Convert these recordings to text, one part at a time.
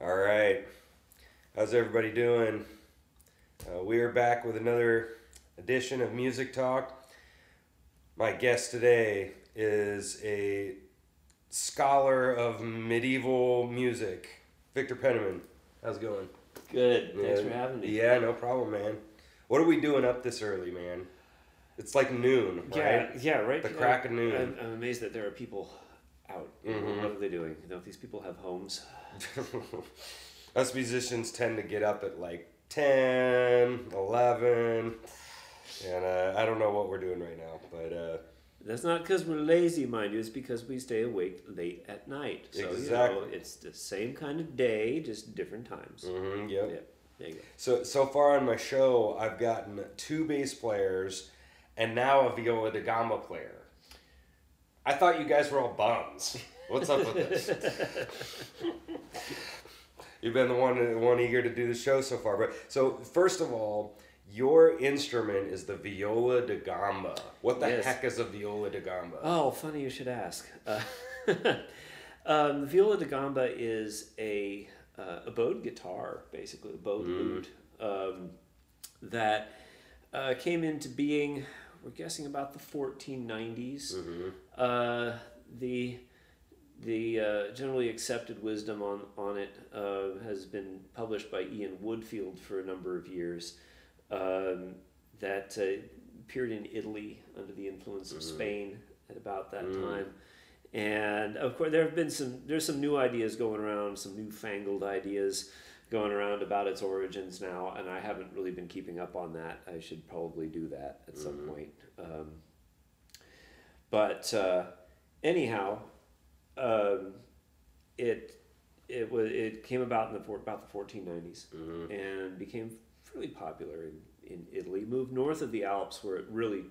All right. How's everybody doing? Uh, we are back with another edition of Music Talk. My guest today is a scholar of medieval music, Victor Penniman. How's it going? Good. Thanks for having me. Yeah, no problem, man. What are we doing up this early, man? It's like noon, Yeah, right? yeah, yeah, right. The crack of noon. I'm, I'm amazed that there are people out. Mhm. What are they doing? You know, these people have homes. Us musicians tend to get up at like 10, 11, and uh, I don't know what we're doing right now, but uh, That's not because we're lazy, mind you. It's because we stay awake late at night. So, you know, Exactly. it's the same kind of day, just different times. mhm, yep. Yeah, there you go. So so far on my show, I've gotten two bass players, and now a viola da gamba player. I thought you guys were all bums. What's up with this? You've been the one the one eager to do the show so far, but so first of all, your instrument is the viola da gamba. What the Yes. heck is a viola da gamba? Oh, funny you should ask. Uh, um, the viola da gamba is a, uh, a bowed guitar, basically, a bowed lute, um, that uh, came into being, we're guessing about the 1490s. Uh, the the uh, generally accepted wisdom on, on it uh, has been published by Ian Woodfield for a number of years. Um, that uh, appeared in Italy under the influence of Spain at about that time. And of course, there have been some. There's some new ideas going around, some newfangled ideas going around about its origins now, and I haven't really been keeping up on that. I should probably do that at some point. Um, but uh, anyhow, um, it it was it came about in the about the 1490s and became fairly popular in, in Italy. Moved north of the Alps where it really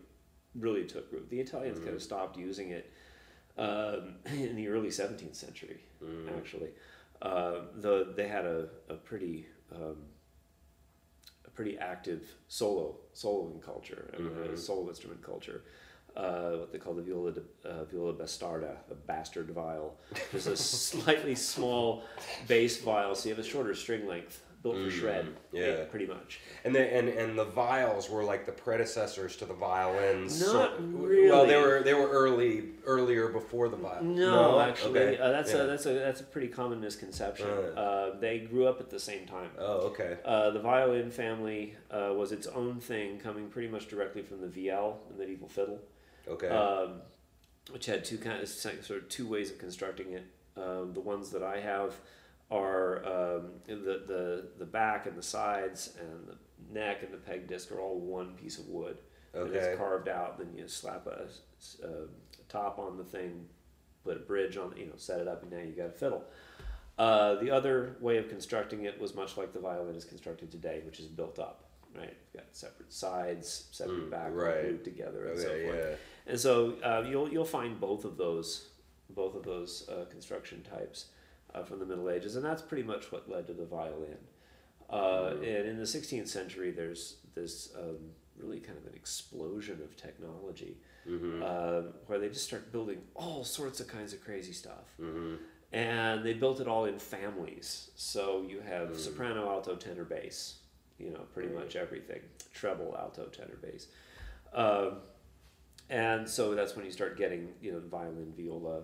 really took root. The Italians kind of stopped using it um, in the early 17th century, actually. Uh, though they had a, a pretty um, a pretty active solo soloing culture, a solo instrument culture. Uh, what they call the viola uh, viola bastarda, the bastard viol. There's a slightly small bass viol, so you have a shorter string length, built for shred. yeah. pretty much. And the and, and the viols were like the predecessors to the violins. Not really. Well, they were they were early earlier before the viol. No, actually, Okay. uh, that's Yeah. a that's a that's a pretty common misconception. Right. Uh, they grew up at the same time. Oh, okay. Uh, the violin family uh, was its own thing, coming pretty much directly from the viol, the medieval fiddle, Okay. um, which had two kind of sort of two ways of constructing it. Um, the ones that I have are um, the, the the back and the sides and the neck and the peg disc are all one piece of wood. And Okay. it's carved out. Then you slap a, a top on the thing, put a bridge on, you know, set it up, and now you got a fiddle. Uh, the other way of constructing it was much like the violin is constructed today, which is built up. Right, you've got separate sides, separate Mm, back, right. glued together, and so forth. Yeah. And so uh, you'll you'll find both of those, both of those uh, construction types uh, from the Middle Ages, and that's pretty much what led to the violin. Uh, And in the 16th century, there's this um, really kind of an explosion of technology, um, where they just start building all sorts of kinds of crazy stuff. And they built it all in families. So you have soprano, alto, tenor, bass, you know, pretty much everything. Treble, alto, tenor, bass. Um, and so that's when you start getting, you know, violin, viola,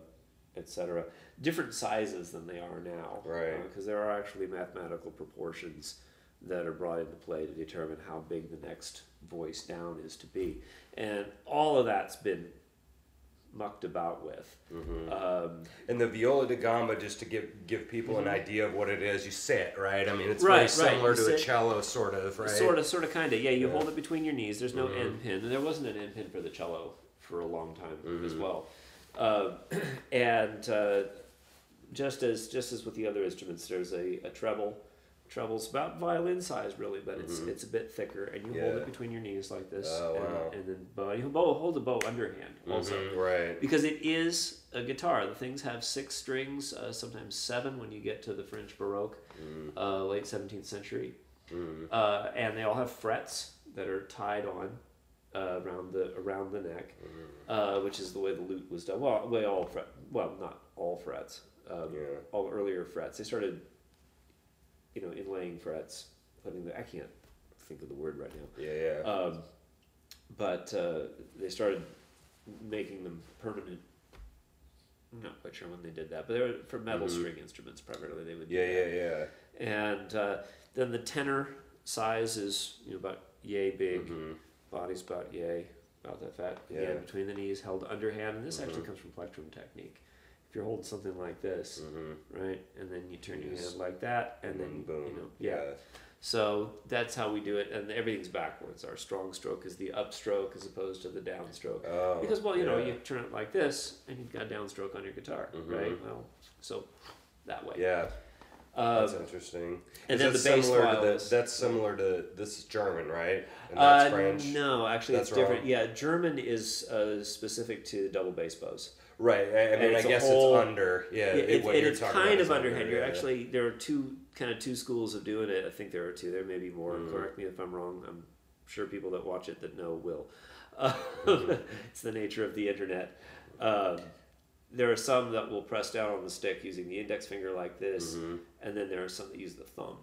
etc. Different sizes than they are now, uh, Right. Because there are actually mathematical proportions that are brought into play to determine how big the next voice down is to be, and all of that's been mucked about with. Mm-hmm. Um, And the viola da gamba, just to give give people an mm-hmm. idea of what it is, you sit right. I mean, it's very Right, right, similar you to a cello, sort of, right? Sort of, sort of, kind of. Yeah, you Yeah. hold it between your knees. There's no mm-hmm. end pin. And there wasn't an end pin for the cello for a long time as well. Uh, and uh, just as just as with the other instruments, there's a, a treble. Treble's about violin size, really, but it's it's a bit thicker, and you hold it between your knees like this, Oh, and, wow. and then bow. You bow, hold the bow underhand also Mhm, right. because it is a guitar. The things have six strings, uh, sometimes seven when you get to the French Baroque, uh, late 17th century. Uh, and they all have frets that are tied on uh, around the around the neck, uh, which is the way the lute was done. Well, way all fret. Well, not all frets. Um, Yeah. All earlier frets. They started you know inlaying frets, putting the I can't think of the word right now. Yeah, yeah. Um, but uh, they started making them permanent. I'm not quite sure when they did that, but they were for metal Mhm. string instruments primarily. They would do yeah, that. yeah, yeah. And uh, then the tenor size is you know about yay big, Mhm. Body's about yay, about that fat. Yeah. Again, between the knees, held underhand, and this actually Mhm. comes from plectrum technique. If you're holding something like this, Mhm. right, and then you turn your Yes. hand like that, and, then boom. you know, yeah. So that's how we do it, and everything's backwards. Our strong stroke is the upstroke as opposed to the downstroke. Oh, Because well, you know, you turn it like this, and you've got downstroke on your guitar, Mhm. right? Well, so that way. Yeah, Um, that's interesting. and Is then the bass similar to the. That's similar to this is German, right? And that's uh, French. No, actually, That's it's different. wrong. Yeah, German is uh, specific to double bass bows. Right. I, mean, I guess whole- it's under. Yeah. Yeah, it- it, what and you're it's talking kind about of is under, underhand. You're yeah. actually there are two kind of two schools of doing it. I think there are two. There may be more. Mm. Correct me if I'm wrong. I'm sure people that watch it that know will. Mm-hmm. it's the nature of the internet. Um, there are some that will press down on the stick using the index finger like this, Mhm. And then there are some that use the thumb.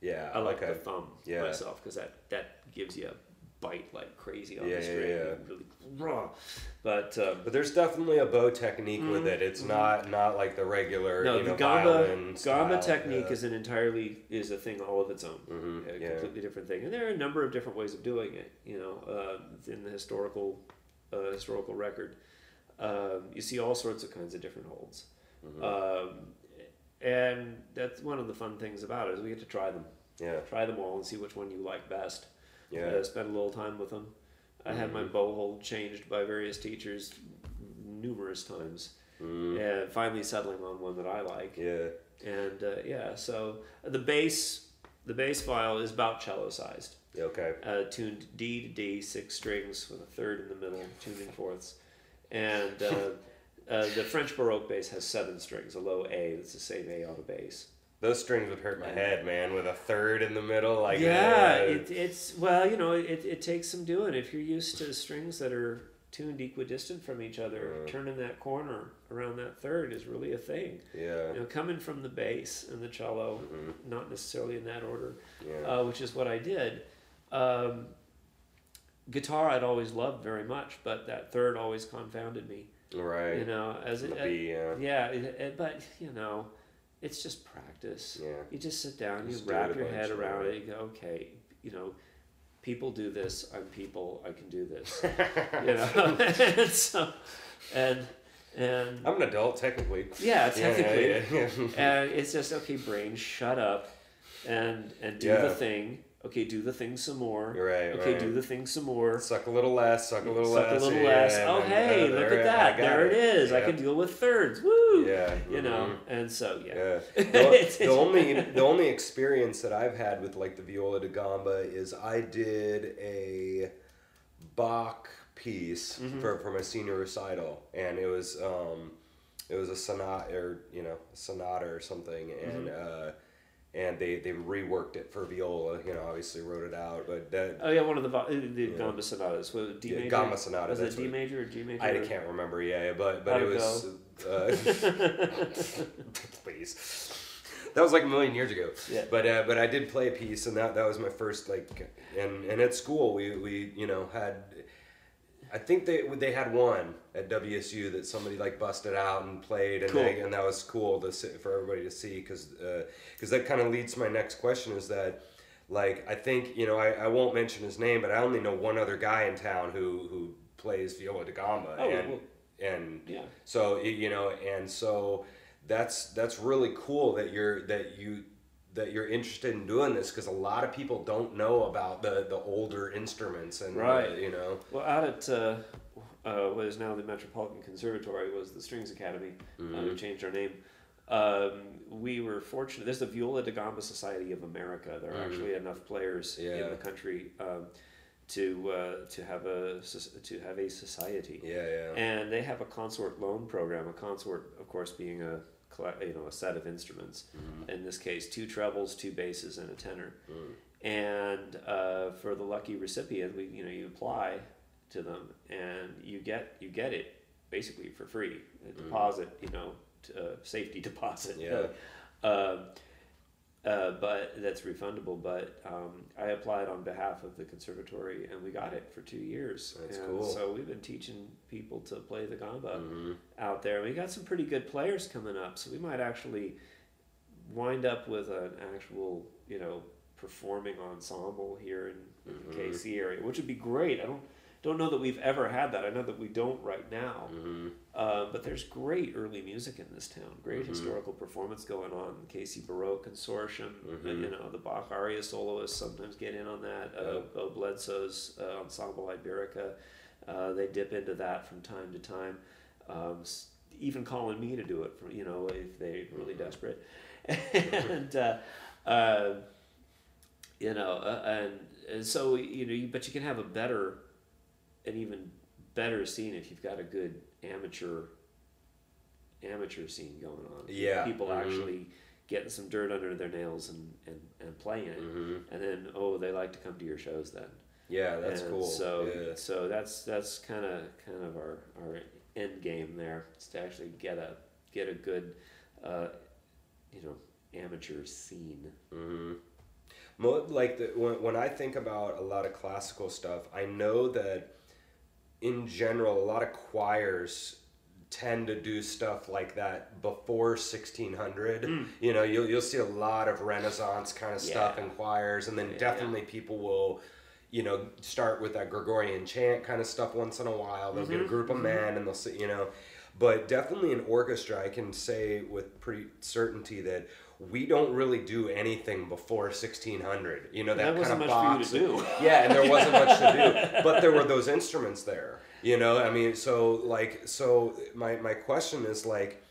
Yeah. I like okay. the thumb Yeah. myself because that that gives you a bite like crazy on Yeah, the string. yeah. Really raw. But um, But there's definitely a bow technique with it. It's not not like the regular. Mm-hmm. no, you the know, gamba violin gamba technique yeah. is an entirely is a thing all of its own. Mhm, a yeah. completely different thing. And there are a number of different ways of doing it. You know, uh, in the historical uh, historical record, um, you see all sorts of kinds of different holds. Mhm. Um, and that's one of the fun things about it is we get to try them, yeah. try them all, and see which one you like best. Yeah. Uh, spend a little time with them. I had my Mhm. bow hold changed by various teachers numerous times, Mhm. and finally settling on one that I like. Yeah. And uh, yeah, so the bass, the bass viol is about cello sized, Okay. uh, tuned D to D, six strings with a third in the middle, tuned in fourths, and uh, uh, the French Baroque bass has seven strings, a low A. That's the same A on a bass. Those strings would hurt my head, man, with a third in the middle. Like yeah, uh, it, it's well, you know, it, it takes some doing. If you're used to strings that are tuned equidistant from each other, Mm. turning that corner around that third is really a thing. yeah. You know, coming from the bass and the cello, Mhm. not necessarily in that order, Yeah. uh, which is what I did. Um, guitar I'd always loved very much, but that third always confounded me. Right. You know, as it, The B, yeah. yeah, it, it- but you know, it's just practice. Yeah. You just sit down, you wrap your head around it. You go, okay, you know, people do this. I'm people. I can do this. you know, and so, and and I'm an adult, technically. yeah, technically, Yeah, yeah, yeah. and it's just okay, brain, shut up, and and do the thing. Okay, do the thing some more. Right. Okay, right. do the thing some more. Suck a little less. Suck a little Suck less. Suck a little yeah, less. and Oh, hey, look at that. There it is. I can deal with thirds. Woo! Yeah. You know, mhm. and so yeah. Yeah. The, the only the only experience that I've had with like the viola da gamba is I did a Bach piece Mm-hmm. for, for my senior recital, and it was um, it was a sonata or you know a sonata or something, and Mm-hmm. uh, and they they reworked it for viola. You know, obviously wrote it out, but that Oh yeah, one of the the gamba sonatas. Was D major? Gamba sonata, Was it D major or G major? I can't remember. Yeah, but but How'd it it was. Uh, please. That was like a million years ago. Yeah. But uh, but I did play a piece, and that that was my first like, and and at school we we you know had. I think they they had one at WSU that somebody like busted out and played, and Cool. they, and that was cool to see, for everybody to see because because uh, that kind of leads to my next question is that like I think you know I, I won't mention his name, but I only know one other guy in town who who plays viola da gamba, Oh, and well- and Yeah. so you know, and so that's that's really cool that you're that you that you're interested in doing this because a lot of people don't know about the the older instruments and uh, Right. you know Well, out at uh, uh, what is now the Metropolitan Conservatory was the Strings Academy. Uh, Mm-hmm. we changed our name. Um, we were fortunate. There's the Viola da Gamba Society of America. There are actually enough players Mm-hmm. Yeah. in the country um, to uh, to have a to have a society. yeah yeah And they have a consort loan program. A consort, of course, being a you know a set of instruments. Mm-hmm. In this case, two trebles, two basses, and a tenor. Mm. And uh, for the lucky recipient, we you know you apply to them and you get you get it basically for free. A deposit, you know, t- uh, safety deposit. Yeah. Um, uh, but that's refundable. But um, I applied on behalf of the conservatory, and we got it for two years. That's and cool. So we've been teaching people to play the gamba Mhm. out there. We got some pretty good players coming up, so we might actually wind up with an actual, you know, performing ensemble here in, in the. KC area, which would be great. I don't don't know that we've ever had that. I know that we don't right now. Mhm. Uh, but there's great early music in this town. Great Mhm. historical performance going on. The KC Baroque Consortium. uh, Mhm. you know, the Bach aria soloists sometimes get in on that. Uh. Beau Bledsoe's uh, Ensemble Iberica. Uh, they dip into that from time to time. Um, even calling me to do it, for, you know, if they're really Mhm. desperate. and, uh, you know, uh, and, and so, you know, but you can have a better, an even better scene if you've got a good amateur amateur scene going on. Yeah. People Mhm. actually getting some dirt under their nails and, and, and playing it. Mhm. And then, oh, they like to come to your shows then. Yeah, that's And cool. So, yeah. so that's that's kind of kind of our, our end game there. Is to actually get a get a good, uh, you know, amateur scene. hmm like the, when, when I think about a lot of classical stuff, I know that in general, a lot of choirs tend to do stuff like that before 1600. Hmm. You know, you'll, you'll see a lot of Renaissance kind of stuff Yeah. in choirs, and then Yeah. definitely people will, you know, start with that Gregorian chant kind of stuff once in a while. They'll get a mm-hmm. group of mm-hmm. men and they'll sit, you know. But definitely in orchestra, I can say with pretty certainty that we don't really do anything before 1600. You know, that, That wasn't kind of much for you box. to do. Yeah, and there wasn't much to do, but there were those instruments there. You know, I mean, so like, so my my question is like,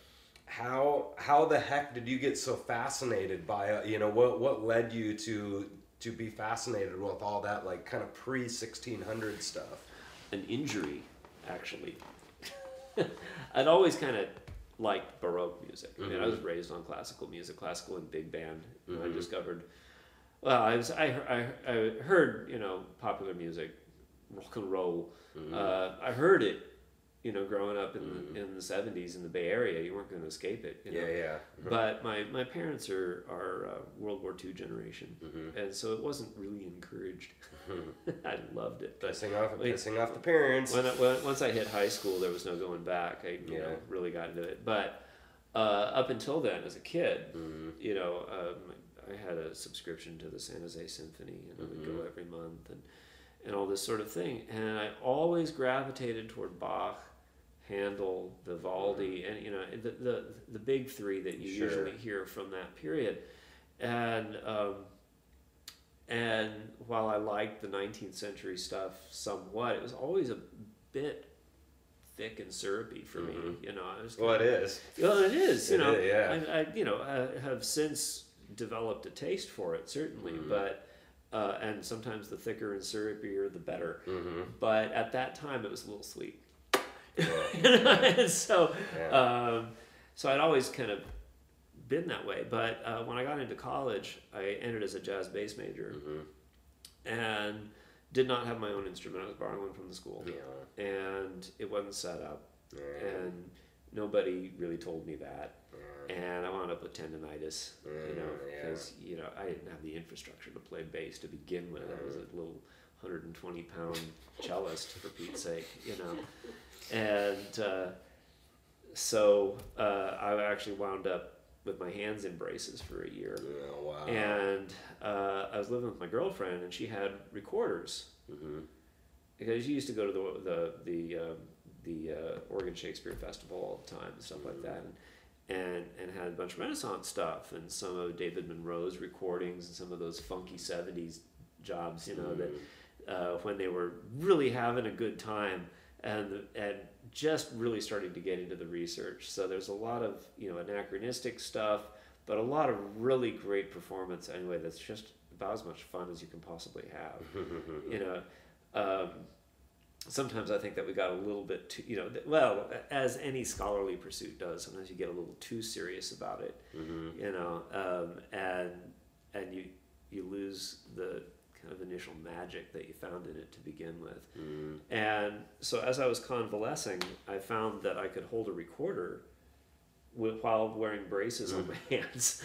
how how the heck did you get so fascinated by uh, you know what what led you to to be fascinated with all that like kind of pre 1600 stuff? An injury, actually. I'd always kind of liked Baroque music. I mean, I Mhm. was raised on classical music, classical and big band. Know, I discovered. Well, I was I, I, I heard you know popular music, rock and roll. Mhm. Uh, I heard it, you know, growing up in Mhm. the, in the seventies in the Bay Area. You weren't going to escape it. You know? yeah, yeah. But my, my parents are are uh, World War II generation, Mhm. and so it wasn't really encouraged. I loved it, but Pissing off, Wait. pissing off the parents. when, I, when once I hit high school, there was no going back. I you Yeah. know really got into it, but uh, up until then, as a kid, Mhm. you know, um, I had a subscription to the San Jose Symphony, and I would go every month, and and all this sort of thing. And I always gravitated toward Bach, Handel, Vivaldi, and you know the the, the big three that you Sure. usually hear from that period. And um, and while I liked the 19th century stuff somewhat, it was always a bit thick and syrupy for me. Mhm. You know, I was Well, it is. well, it is. You It know, is, yeah. I, I, you know, I have since developed a taste for it, certainly, Mhm. but uh, and sometimes the thicker and syrupier, the better. hmm But at that time, it was a little sweet. Yeah. and so, Yeah. um, so I'd always kind of been that way. But uh, when I got into college, I entered as a jazz bass major Mhm. and did not have my own instrument. I was borrowing one from the school, Yeah. and it wasn't set up, and nobody really told me that. And I wound up with tendonitis. You know, Mm, yeah. because you know I didn't have the infrastructure to play bass to begin with. I was a little 120 pound cellist for Pete's sake, you know, and uh, so uh, I actually wound up with my hands in braces for a year. Oh, wow. And uh, I was living with my girlfriend, and she had recorders Mhm. because she used to go to the the the um, the uh, Oregon Shakespeare Festival all the time and stuff like that, and, and and had a bunch of Renaissance stuff and some of David Munrow's recordings and some of those funky '70s jobs, you know, that uh, when they were really having a good time and and just really starting to get into the research. So there's a lot of you know anachronistic stuff, but a lot of really great performance anyway. That's just about as much fun as you can possibly have you know um, sometimes i think that we got a little bit too you know th- well as any scholarly pursuit does sometimes you get a little too serious about it Mhm. you know um, and and you you lose the kind of initial magic that you found in it to begin with Mhm. and so as i was convalescing i found that i could hold a recorder while wearing braces on Mm. my hands,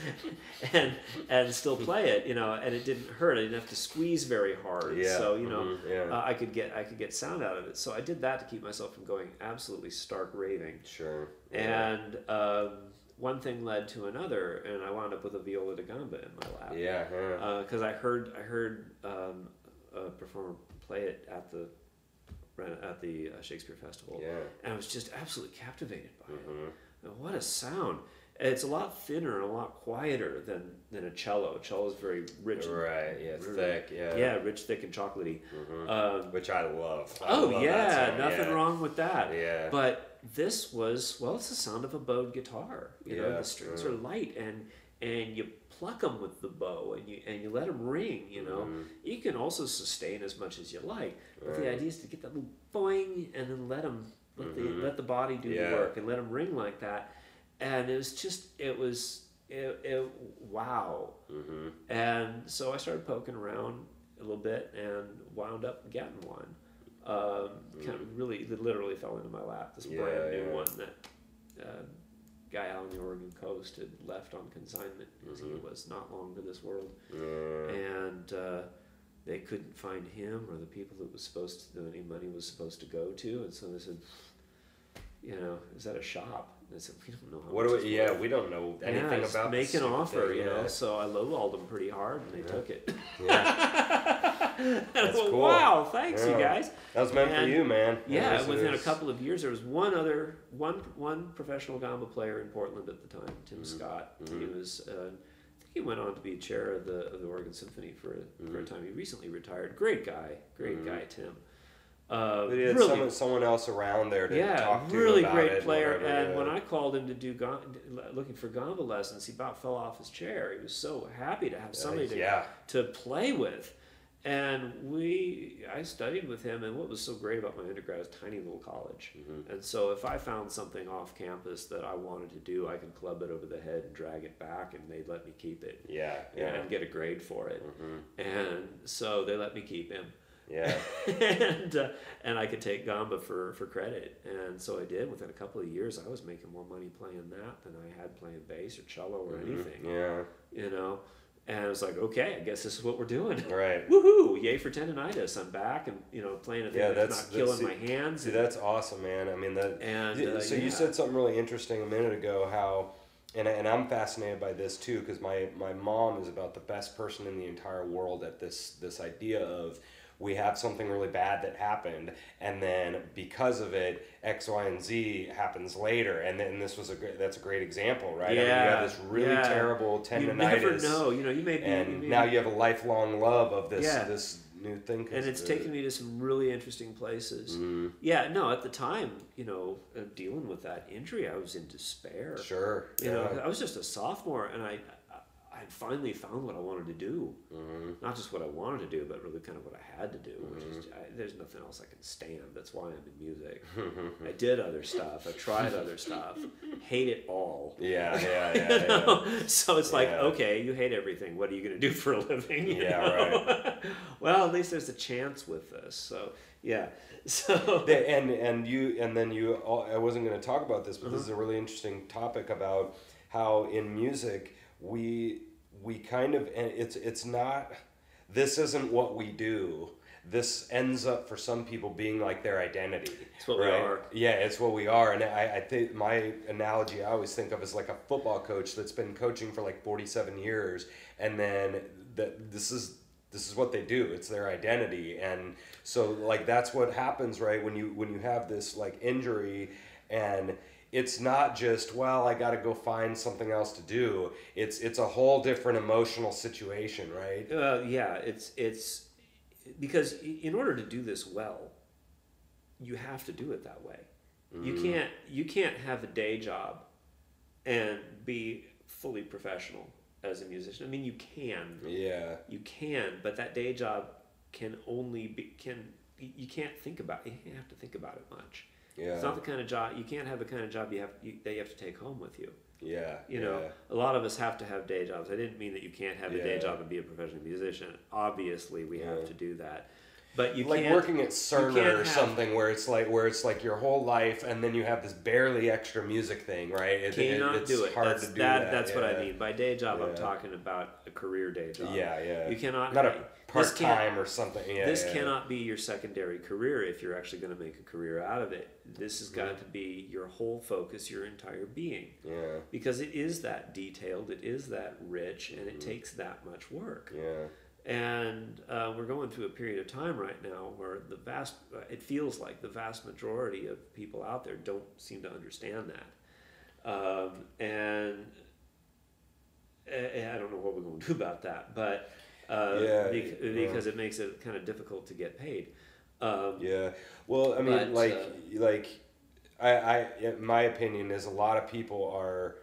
and and still play it, you know, and it didn't hurt. I didn't have to squeeze very hard, Yeah, so you know, mhm, yeah. uh, I could get I could get sound out of it. So I did that to keep myself from going absolutely stark raving. Sure. Yeah. And um, one thing led to another, and I wound up with a viola da gamba in my lap. Yeah. Because I heard I heard um, a performer play it at the at the uh, Shakespeare Festival, Yeah. and I was just absolutely captivated by it. Mhm. And what a sound! It's a lot thinner and a lot quieter than than a cello. cello is very rich. and- Right. Yeah. really- Thick. Yeah. Yeah, rich, thick, and chocolatey. Mhm. Um, Which I love. I oh love yeah, nothing yeah. wrong with that. Yeah. But this was well, it's the sound of a bowed guitar. You know, Yeah, the strings are light, and and you pluck them with the bow, and you and you let them ring. You know, Mhm. you can also sustain as much as you like, but the idea is to get that little boing, and then let them let the let the body do the work, and let them ring like that. And it was just it was it, it wow. Mhm. And so I started poking around a little bit and wound up getting one. Um, kind of really, it literally fell into my lap. This. Yeah, brand new yeah. one that uh, guy out on the Oregon coast had left on consignment because he Mhm. was not long to this world, Yeah. and uh, they couldn't find him or the people that was supposed to, that any money was supposed to go to, and so they said, you know, is that a shop? And I said, we don't know how. What do we? Yeah, worth." we don't know anything yeah, about. make an offer, thing, you know. yeah. So I lowballed them pretty hard, and they Yeah. took it. Yeah. That's went, cool. Wow, thanks, you guys. That was meant for you, man. Yeah, was- within it a couple of years, there was one other one one professional gamba player in Portland at the time, Tim Mhm. Scott. He Mhm. was. Uh, I think he went on to be chair of the of the Oregon Symphony for a, for a Mhm. time. He recently retired. Great guy, great Mhm. guy, Tim. Uh, But he had really someone, someone else around there to yeah, talk to really great player. whatever, and when I called him to do gam- looking for gamba lessons, he about fell off his chair. He was so happy to have somebody to, yeah, to play with. And we, I studied with him, and what was so great about my undergrad was tiny little college. Mhm. And so if I found something off campus that I wanted to do, I could club it over the head and drag it back, and they'd let me keep it yeah, yeah, and get a grade for it. hmm And so they let me keep him. Yeah. and uh, and I could take gamba for, for credit, and so I did. Within a couple of years, I was making more money playing that than I had playing bass or cello or Mhm. anything. Yeah, You know, and I was like, okay, I guess this is what we're doing. right. Woohoo! Yay for tendonitis! I'm back and you know playing a thing Yeah, that's, that's- not killing that's- my hands. See, and, that's awesome, man. I mean, that. and uh, so yeah. you said something really interesting a minute ago. How, and and I'm fascinated by this too because my my mom is about the best person in the entire world at this this idea of we have something really bad that happened and then because of it x y and z happens later and then this was a great that's a great example right I mean, you have this really yeah. terrible tendonitis you never know. You know, you may be, you and may now you have a lifelong love of this Yeah. this new thing and it's taken me to some really interesting places. mm, Yeah, no, at the time, you know, uh, dealing with that injury, I was in despair. sure You know. I was just a sophomore, and I, I, finally found what I wanted to do. Mhm. Not just what I wanted to do, but really kind of what I had to do. Mm-hmm. is, I, there's nothing else I can stand. That's why I'm in music. I did other stuff. I tried other stuff. Hate it all. yeah yeah yeah, You yeah. So it's like, okay, you hate everything. What are you going to do for a living? you Yeah, know? well, at least there's a chance with this. So yeah. So and and you and then you all- I wasn't going to talk about this but this is Uh-huh. a really interesting topic about how in music we we kind of and it's it's not this isn't what we do. This ends up for some people being like their identity. It's what we are. yeah it's what we are. And I, I think my analogy i always think of is like a football coach that's been coaching for like 47 years and then that this is this is what they do. It's their identity. And so like that's what happens right when you when you have this like injury and it's not just well i got to go find something else to do it's it's a whole different emotional situation right Uh, yeah, it's it's because in order to do this well, you have to do it that way. You can't you can't have a day job and be fully professional as a musician. I mean, you can, yeah you can, but that day job can only be can you can't think about it. you have to think about it much. Yeah It's not the kind of job you can't have the kind of job you have you, that you have to take home with you. yeah You know, yeah. a lot of us have to have day jobs. I didn't mean that you can't have a day job and be a professional musician. Obviously, we Yeah. have to do that. but you like working at Cerner can't or have- something where it's like where it's like your whole life and then you have this barely extra music thing, right? It, it- cannot it's do it. hard that's, to do that, that. That's what I mean by day job. I'm talking about a career day job. Yeah, yeah. You cannot Not a this part time or something. Yeah, this yeah. cannot be your secondary career if you're actually going to make a career out of it. This has got to be your whole focus, your entire being, Yeah, because it is that detailed, it is that rich, and Mm-hmm. it takes that much work. yeah. And uh, we're going through a period of time right now where the vast, uh, it feels like the vast majority of people out there don't seem to understand that. Um, and uh, I don't know what we're going to do about that, but uh, Yeah, bec- yeah. because it makes it kind of difficult to get paid. Um, Yeah. Well, I mean, But, like, uh, like, I, I, in my opinion is a lot of people are.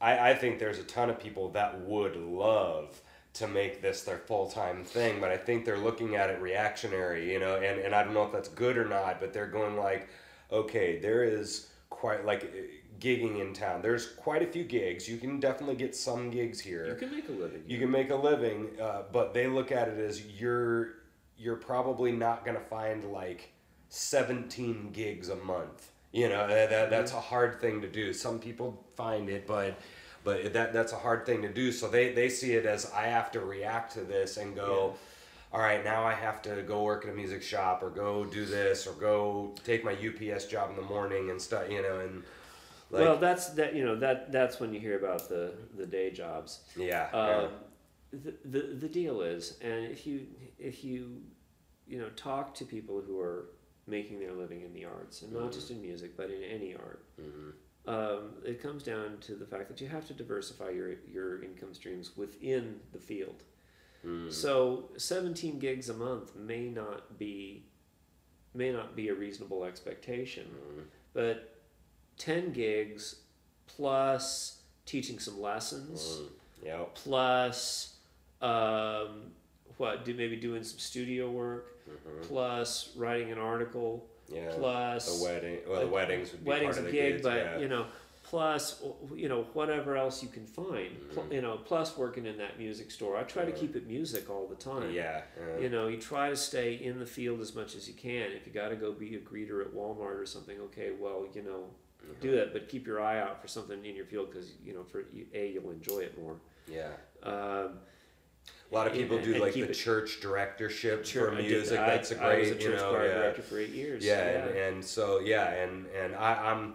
I, I think there's a ton of people that would love to make this their full time thing, but I think they're looking at it reactionary, you know, and, and I don't know if that's good or not, but they're going like, okay, there is quite like uh, gigging in town. There's quite a few gigs. You can definitely get some gigs here you can make a living. you can make a living, uh, but they look at it as you're you're probably not gonna find like 17 gigs a month. You know that, that that's a hard thing to do. Some people find it, but but that that's a hard thing to do. So they they see it as I have to react to this and go. All right, now I have to go work at a music shop or go do this or go take my UPS job in the morning and stuff, you know, and like well, that's that. You know that that's when you hear about the the day jobs. yeah, Um, the, the the deal is, and if you if you you know talk to people who are making their living in the arts, and not just in music, but in any art, um, it comes down to the fact that you have to diversify your your income streams within the field. Mm. So seventeen gigs a month may not be may not be a reasonable expectation, mm. but ten gigs plus teaching some lessons yeah, yep, plus um, what do maybe doing some studio work mm-hmm. plus writing an article yeah. plus the wedding, well, the weddings would be weddings part a of the gig gigs, but yeah. you know plus you know whatever else you can find Mm-hmm. you know plus working in that music store i try to keep it music all the time Yeah, yeah. you know you try to stay in the field as much as you can if you got to go be a greeter at walmart or something okay well you know Mm-hmm. do that but keep your eye out for something in your field because you know for a you'll enjoy it more yeah. um, A lot of and- people do and like the it- church directorship Sure, for music. I- That's a I was great, a you church know, choir yeah. director for eight years. yeah, And, and so yeah, and and I, I'm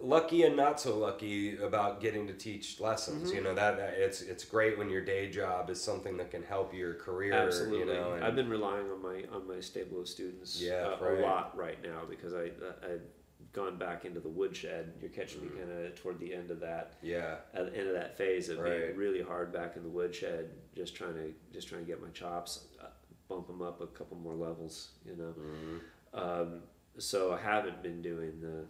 lucky and not so lucky about getting to teach lessons. Mm-hmm. You know that, that it's it's great when your day job is something that can help your career. Absolutely, You know, and, I've been relying on my on my stable of students Yeah, uh, right. a lot right now because I I've gone back into the woodshed. You're catching Mm-hmm. me kind of toward the end of that yeah, at the end of that phase of being really hard back in the woodshed, just trying to just trying to get my chops, uh, bump them up a couple more levels, you know. Mm-hmm. Um, so I haven't been doing the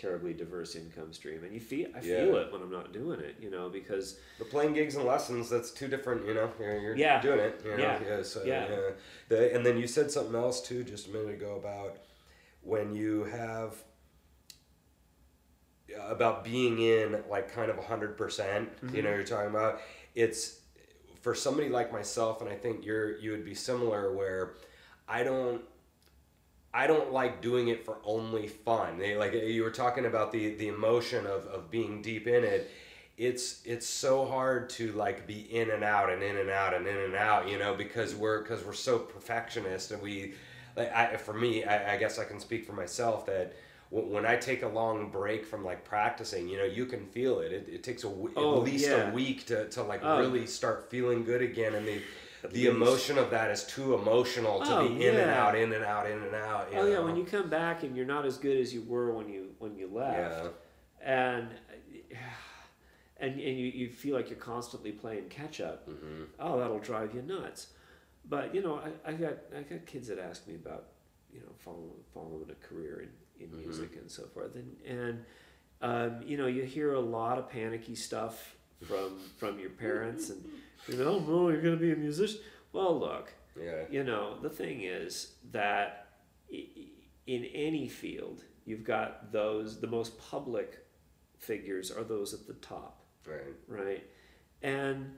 terribly diverse income stream, and you feel I feel it when I'm not doing it, you know, because the playing gigs and lessons that's two different. You know, you're, you're Yeah. doing it. You know? Yeah. so, Yeah. yeah. The, and then you said something else too just a minute ago about when you have uh, about being in like kind of 100% you mm-hmm. know you're talking about it's for somebody like myself and i think you're you would be similar where i don't i don't like doing it for only fun they, like you were talking about the the emotion of, of being deep in it it's it's so hard to like be in and out and in and out and in and out you know because we're because we're so perfectionist and we like I, for me I, I guess i can speak for myself that w- when I take a long break from like practicing, you know, you can feel it. It, it takes a w- Oh, at least yeah. a week to, to like Oh. really start feeling good again. And the the least. emotion of that is too emotional to Oh, be in and out, in and out, in and out. Oh yeah, when you come back and you're not as good as you were when you when you left, yeah, and and and you, you feel like you're constantly playing catch up. mm-hmm. Oh, that'll drive you nuts. But you know, I, I got I got kids that ask me about you know following following a career in, in Mhm. music and so forth, and and um, you know you hear a lot of panicky stuff from from your parents, and you know, oh you're gonna be a musician. Well, look, yeah, you know, the thing is that in any field, you've got those, the most public figures are those at the top, right, right? And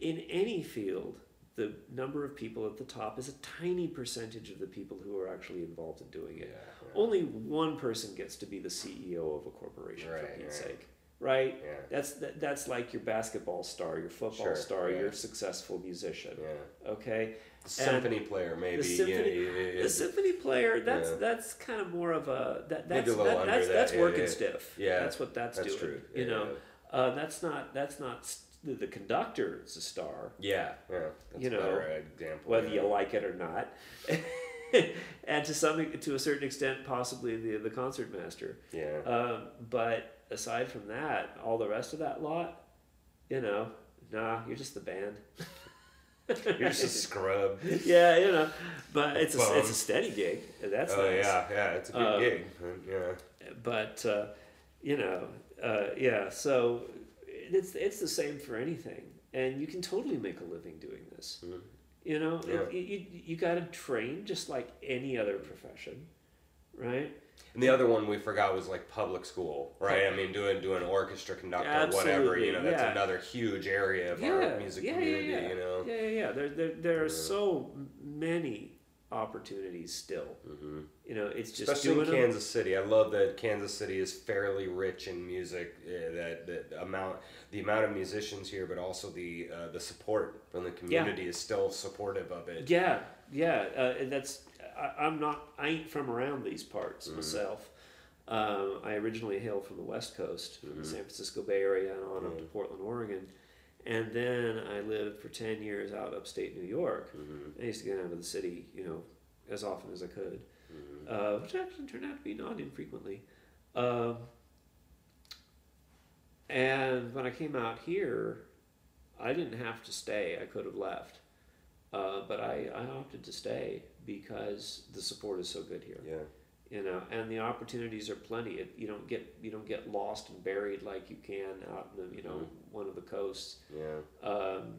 in any field, the number of people at the top is a tiny percentage of the people who are actually involved in doing it. Yeah, Only one person gets to be the CEO of a corporation for Pete's right. sake, right? Yeah. That's that, that's like your basketball star, your football Sure, star, yeah. your successful musician. Yeah. Okay, The symphony player, maybe. the symphony, yeah, yeah, the symphony player. That's that's kind of more of a that that's a that, that's that, that's working stiff. Yeah, that's what that's, that's doing. true. You know, uh, that's not that's not st- the, the conductor is a star. Yeah, yeah. That's You a know, example. whether you like it or not. and to some to a certain extent, possibly the the concert master. Yeah. Um, but aside from that, all the rest of that lot, you know, nah, you're just the band. You're just a scrub. yeah, you know, but it's a it's a steady gig. That's oh nice. yeah, yeah. It's a good Um, gig. Yeah. But uh, you know, uh, yeah. So it's it's the same for anything, and you can totally make a living doing this. Mhm. You know, Yeah. it, you you got to train just like any other profession, right? And the other one we forgot was like public school, right? I mean, doing doing orchestra conductor, whatever. You know, that's yeah. another huge area of yeah, our music yeah, community. yeah, yeah. You know. Yeah, yeah, yeah. There, there, there are Yeah. so many opportunities still. hmm You know, it's just Especially in doing them. Kansas City, I love that Kansas City is fairly rich in music. Uh, that that amount, the amount of musicians here, but also the uh, the support from the community is still supportive of it. Yeah, yeah. Uh, and that's I, I'm not. I ain't from around these parts Mm-hmm. myself. Um, I originally hail from the West Coast, Mm-hmm. the San Francisco Bay Area, and on up to Portland, Oregon. And then I lived for ten years out upstate New York. Mm-hmm. I used to get out of the city, you know, as often as I could, Mm-hmm. uh, which actually turned out to be not infrequently. Um, and when I came out here, I didn't have to stay. I could have left. Uh, but I, I opted to stay because the support is so good here. Yeah. You know, and the opportunities are plenty. It, you don't get you don't get lost and buried like you can out in the you know one of the coasts. Yeah. Um,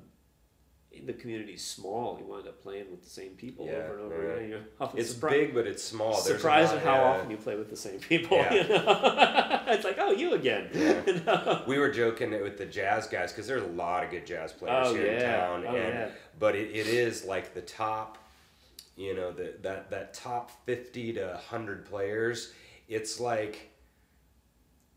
the community's small. You wind up playing with the same people Yeah, over and over yeah. again. You're It's surpri- big, but it's small. Surprised at how yeah. often you play with the same people. Yeah. You know? it's like, oh, you again. You know? We were joking with the jazz guys because there's a lot of good jazz players Oh, here in town, Oh, and yeah. but it, it is like the top, you know, the that that top fifty to hundred players. It's like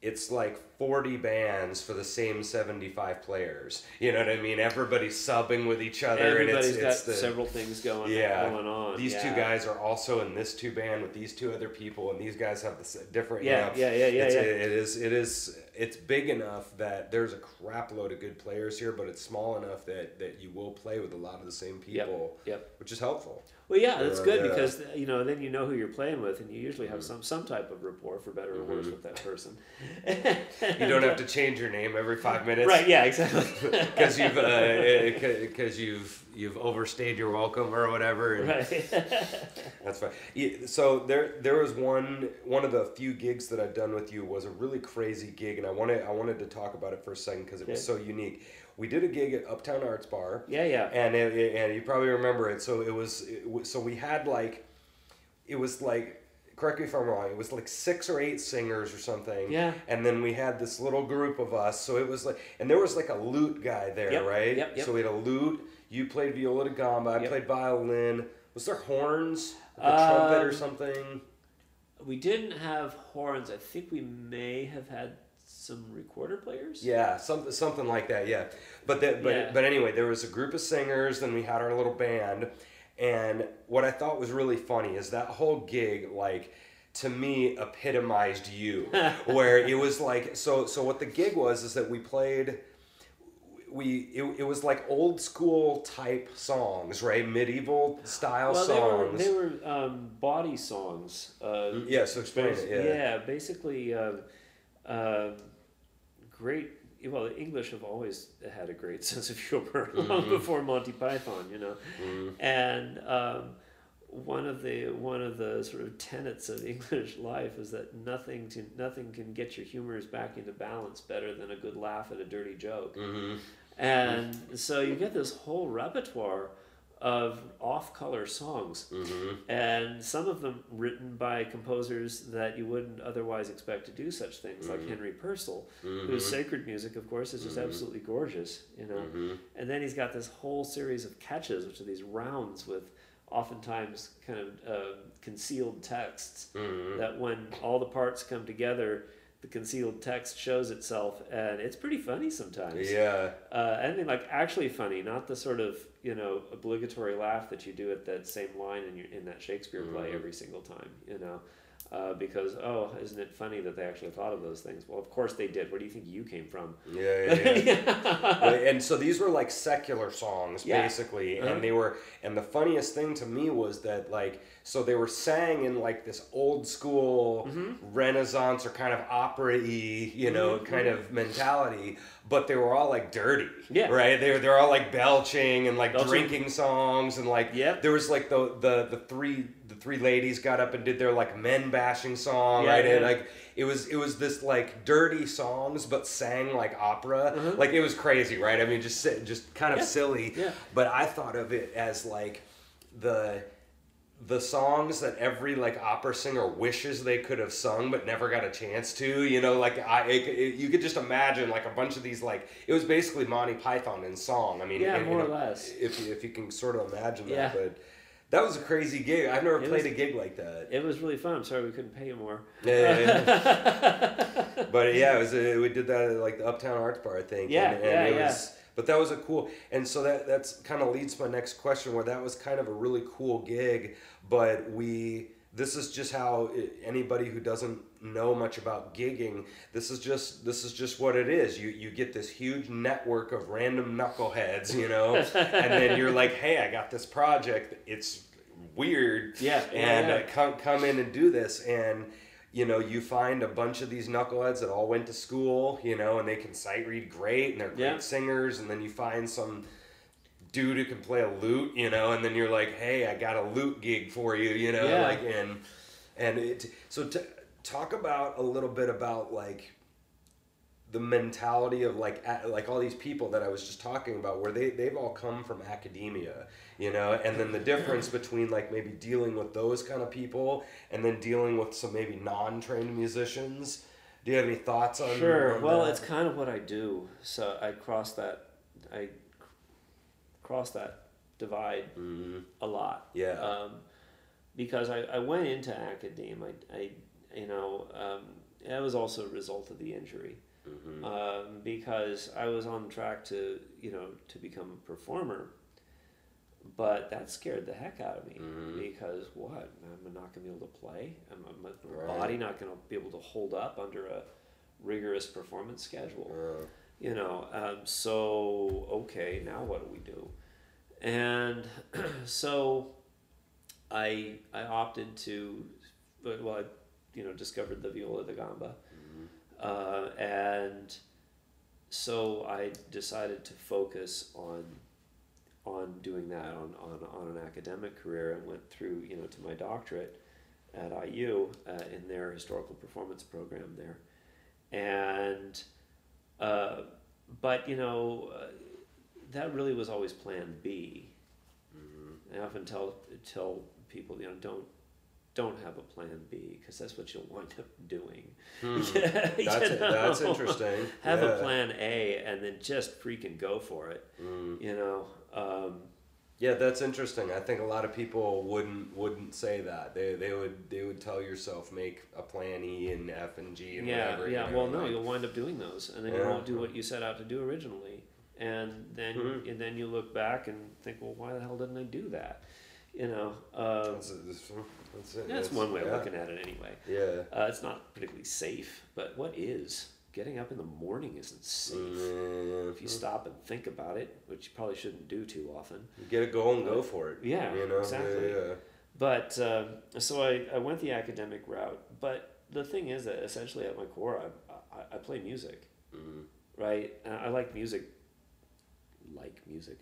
it's like 40 bands for the same 75 players. You know what I mean? Everybody's subbing with each other Everybody's and it's, got it's the several things going yeah. going on. These two guys are also in this two band with these two other people, and these guys have this uh, different. you Yeah, yeah, yeah, yeah, it's, yeah. It is. It is. It's big enough that there's a crap load of good players here, but it's small enough that that you will play with a lot of the same Yep, people, yep. which is helpful. Well, yeah, that's Yeah, good yeah. because uh, you know then you know who you're playing with, and you usually have mm. some some type of rapport, for better or worse, mm-hmm. with that person. Mm-hmm. You don't have uh, to change your name every five minutes, Right? Yeah, exactly. Because you've eh, eh, because you've you've overstayed your welcome or whatever. right. That's fine. Yeah, so there there was one one of the few gigs that I've done with you was a really crazy gig, and I wanted I wanted to talk about it for a second because it was so unique. We did a gig at Uptown Arts Bar, yeah, yeah. and it, it- and you probably remember it. So it was it, so we had like it was like correct me if I'm wrong. It was like six or eight singers or something. Yeah. And then we had this little group of us. So it was like, and there was like a lute guy there, Yep, right? yep, yep. So we had a lute. You played viola da gamba. I Yep. played violin. Was there horns? Like a trumpet or Um, something? We didn't have horns. I think we may have had some recorder players. Yeah, something something like that. Yeah, but that but Yeah. but anyway, there was a group of singers. Then we had our little band, and what I thought was really funny is that whole gig like to me epitomized you, where it was like so so what the gig was is that we played. We it, it was like old school type songs, right? Medieval style Well, songs. they were they were um, bawdy songs. Uh, yeah, so explain it. Yeah. basically, um, um, great. Well, the English have always had a great sense of humor long Mm-hmm. before Monty Python, you know, and um, one of the one of the sort of tenets of English life is that nothing to nothing can get your humors back into balance better than a good laugh at a dirty joke. hmm And so you get this whole repertoire of off-color songs, Mm-hmm. and some of them written by composers that you wouldn't otherwise expect to do such things, like Henry Purcell, whose sacred music, of course, is just absolutely gorgeous. You know, Mm-hmm. and then he's got this whole series of catches, which are these rounds with oftentimes kind of uh, concealed texts Mm-hmm. that when all the parts come together the concealed text shows itself and it's pretty funny sometimes Yeah. uh, and then, like actually funny not the sort of you know obligatory laugh that you do at that same line in, your, in that shakespeare play Mm-hmm. every single time you know uh, because oh isn't it funny that they actually thought of those things well of course they did where do you think you came from Yeah, yeah, yeah. Right, and so these were like secular songs Yeah. basically Uh-huh. and they were and the funniest thing to me was that like so they were sang in like this old school Mm-hmm. renaissance or kind of opera-y you know Mhm, kind of mentality but they were all like dirty Yeah. right they were they're all like belching and like Belching. drinking songs and like yeah. there was like the the the three the three ladies got up and did their like men bashing song Yeah, right and like it was it was this like dirty songs but sang like opera Mhm. like it was crazy right i mean just just kind of Yeah. silly Yeah. but i thought of it as like the the songs that every like opera singer wishes they could have sung but never got a chance to you know like i it, it- you could just imagine like a bunch of these like it was basically monty python in song i mean Yeah, in more a- or less. if, you- if you can sort of imagine Yeah. that but that was a crazy gig i've never It played was- a gig like that it was really fun i'm sorry we couldn't pay you more yeah, yeah, yeah. but yeah, it was uh we did that at like the Uptown Arts Bar, I think. Yeah, and, and yeah, it yeah. was but that was a cool and so that that's kind of leads to my next question where that was kind of a really cool gig, but we this is just how anybody who doesn't know much about gigging, this is just this is just what it is. You you get this huge network of random knuckleheads, you know, and then you're like, "Hey, I got this project. It's weird." Yeah, yeah, and yeah. Uh, come come in and do this and you know you find a bunch of these knuckleheads that all went to school you know and they can sight read great and they're great Yeah. singers and then you find some dude who can play a lute you know and then you're like hey i got a lute gig for you you know Yeah. like and and it so talk about a little bit about like the mentality of like like all these people that I was just talking about where they they've all come from academia you know and then the difference between like maybe dealing with those kind of people and then dealing with some maybe non-trained musicians do you have any thoughts on Sure. on Well, that? it's kind of what I do. So I cross that, I cross that divide Mhm. a lot. Yeah. Um, because I, I went into academe. I, I you know, um, that was also a result of the injury. Mhm. Um, because I was on track to, you know, to become a performer. But that scared the heck out of me Mhm. because what? I'm not going to be able to play. I'm, my Right. body not going to be able to hold up under a rigorous performance schedule Uh, you know um, so okay now what do we do and so i i opted to well i you know discovered the viola da gamba. Uh, and so i decided to focus on on doing that on, on, on an academic career and went through you know to my doctorate at IU uh, in their historical performance program there. And uh, but you know uh, that really was always plan B. I often tell tell people you know don't don't have a plan B because that's what you'll wind up doing. hmm. Yeah, you that's that's interesting Have Yeah. a plan A and then just freaking go for it. Mm. You know. Um, Yeah, that's interesting. I think a lot of people wouldn't wouldn't say that. They they would they would tell yourself make a plan E and F and G and yeah, whatever. yeah. you know, Well, no, like- you'll wind up doing those, and then you won't do what you set out to do originally, and then Mhm. and then you look back and think, well, why the hell didn't I do that? You know. Um, That's, that's, that's, it. that's one way of looking at it, anyway. Yeah. Uh, it's not particularly safe, but what is? Getting up in the morning isn't safe. Mm, If you stop and think about it, which you probably shouldn't do too often. get a goal and go for it. Yeah, you know? exactly. Yeah, yeah. But um, so I, I went the academic route. But the thing is that essentially at my core, I, I, I play music, Mhm. right? And I like music, like music,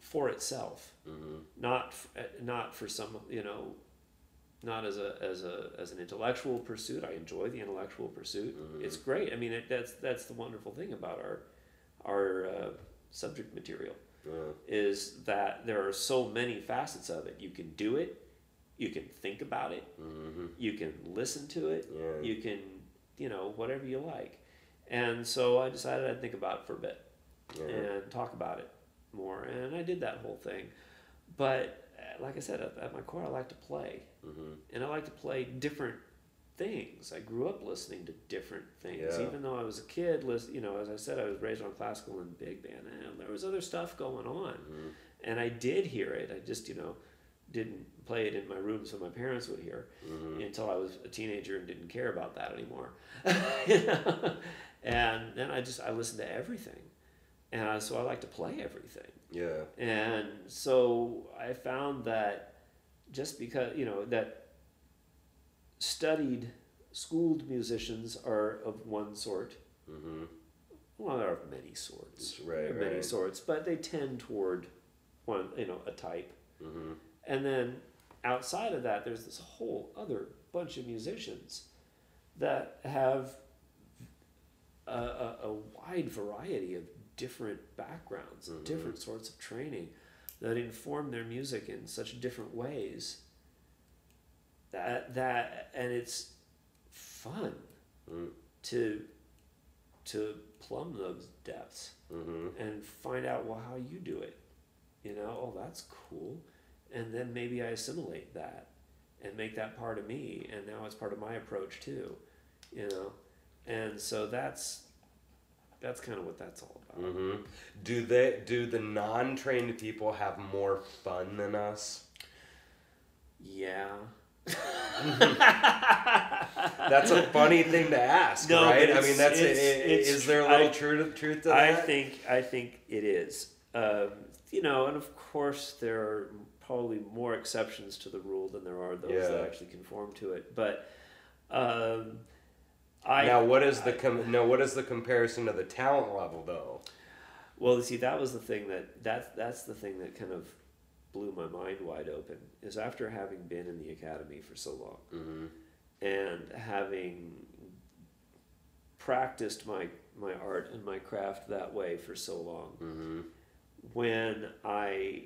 for itself, Mhm. not uh, not for some you know, not as a as a as an intellectual pursuit. I enjoy the intellectual pursuit. It's great. I mean, it, that's that's the wonderful thing about our our uh, subject material. is that there are so many facets of it. You can do it, you can think about it, Mm-hmm. you can listen to it, Yeah. you can, you know, whatever you like. And so I decided I'd think about it for a bit Yeah. and talk about it more. And I did that whole thing. But uh, like I said, at, at my core, I like to play. Mm-hmm. And I like to play different things. I grew up listening to different things. Yeah. Even though I was a kid, you know, as I said, I was raised on classical and big band. And there was other stuff going on. Mm-hmm. And I did hear it. I just, you know, didn't play it in my room so my parents would hear Mm-hmm. until I was a teenager and didn't care about that anymore. You know? and then I just I listened to everything, and so I like to play everything. Yeah. And so I found that just because you know that studied, schooled musicians are of one sort. Mm-hmm. Well, there are many sorts. Right, are many right. sorts, but they tend toward one, you know, a type. Mm-hmm. And then outside of that, there's this whole other bunch of musicians that have a, a, a wide variety of different backgrounds, Mhm. different sorts of training that inform their music in such different ways. That that and it's fun Mm. to to plumb those depths Mm-hmm. and find out well how you do it you know oh that's cool and then maybe i assimilate that and make that part of me and now it's part of my approach too you know and so that's that's kind of what that's all about Mm-hmm. Do they? Do the non-trained people have more fun than us? yeah That's a funny thing to ask, No, right? I mean, that's it's- i- i- it's is there a little I- truth truth to I that? think I think it is. Um, you know, and of course there are probably more exceptions to the rule than there are those that actually conform to it. But um, I now, what is the com- no? What is the comparison to the talent level, though? well, see, that was the thing that that that's the thing that kind of blew my mind wide open. Is after having been in the academy for so long Mm-hmm. and having practiced my my art and my craft that way for so long Mm-hmm. when I,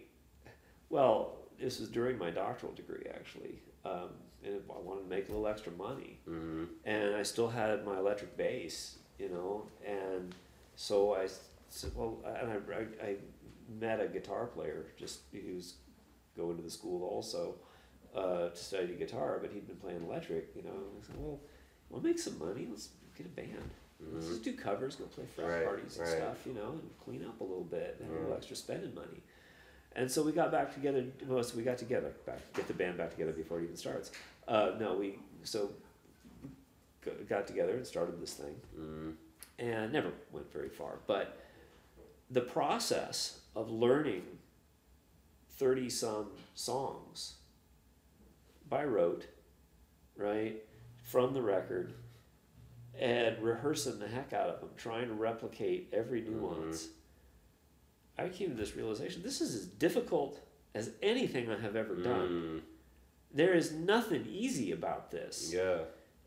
well, this was during my doctoral degree actually, um, and I wanted to make a little extra money, Mm-hmm. and I still had my electric bass, you know, and so I said, well, and I, I, I met a guitar player just he was going to the school also uh, to study guitar, but he'd been playing electric, you know. And I said, well, we'll make some money. Let's get a band. Let's Mhm. just do covers, go play frat Right, parties and right. stuff, you know, and clean up a little bit and have a little extra spending money. And so we got back together. Well, so we got together, back get the band back together before it even starts. Uh, no, we so got together and started this thing, Mm-hmm. and never went very far. But the process of learning thirty some songs by rote, right, from the record, and rehearsing the heck out of them, trying to replicate every nuance. I came to this realization: this is as difficult as anything I have ever done. Mm, There is nothing easy about this. yeah,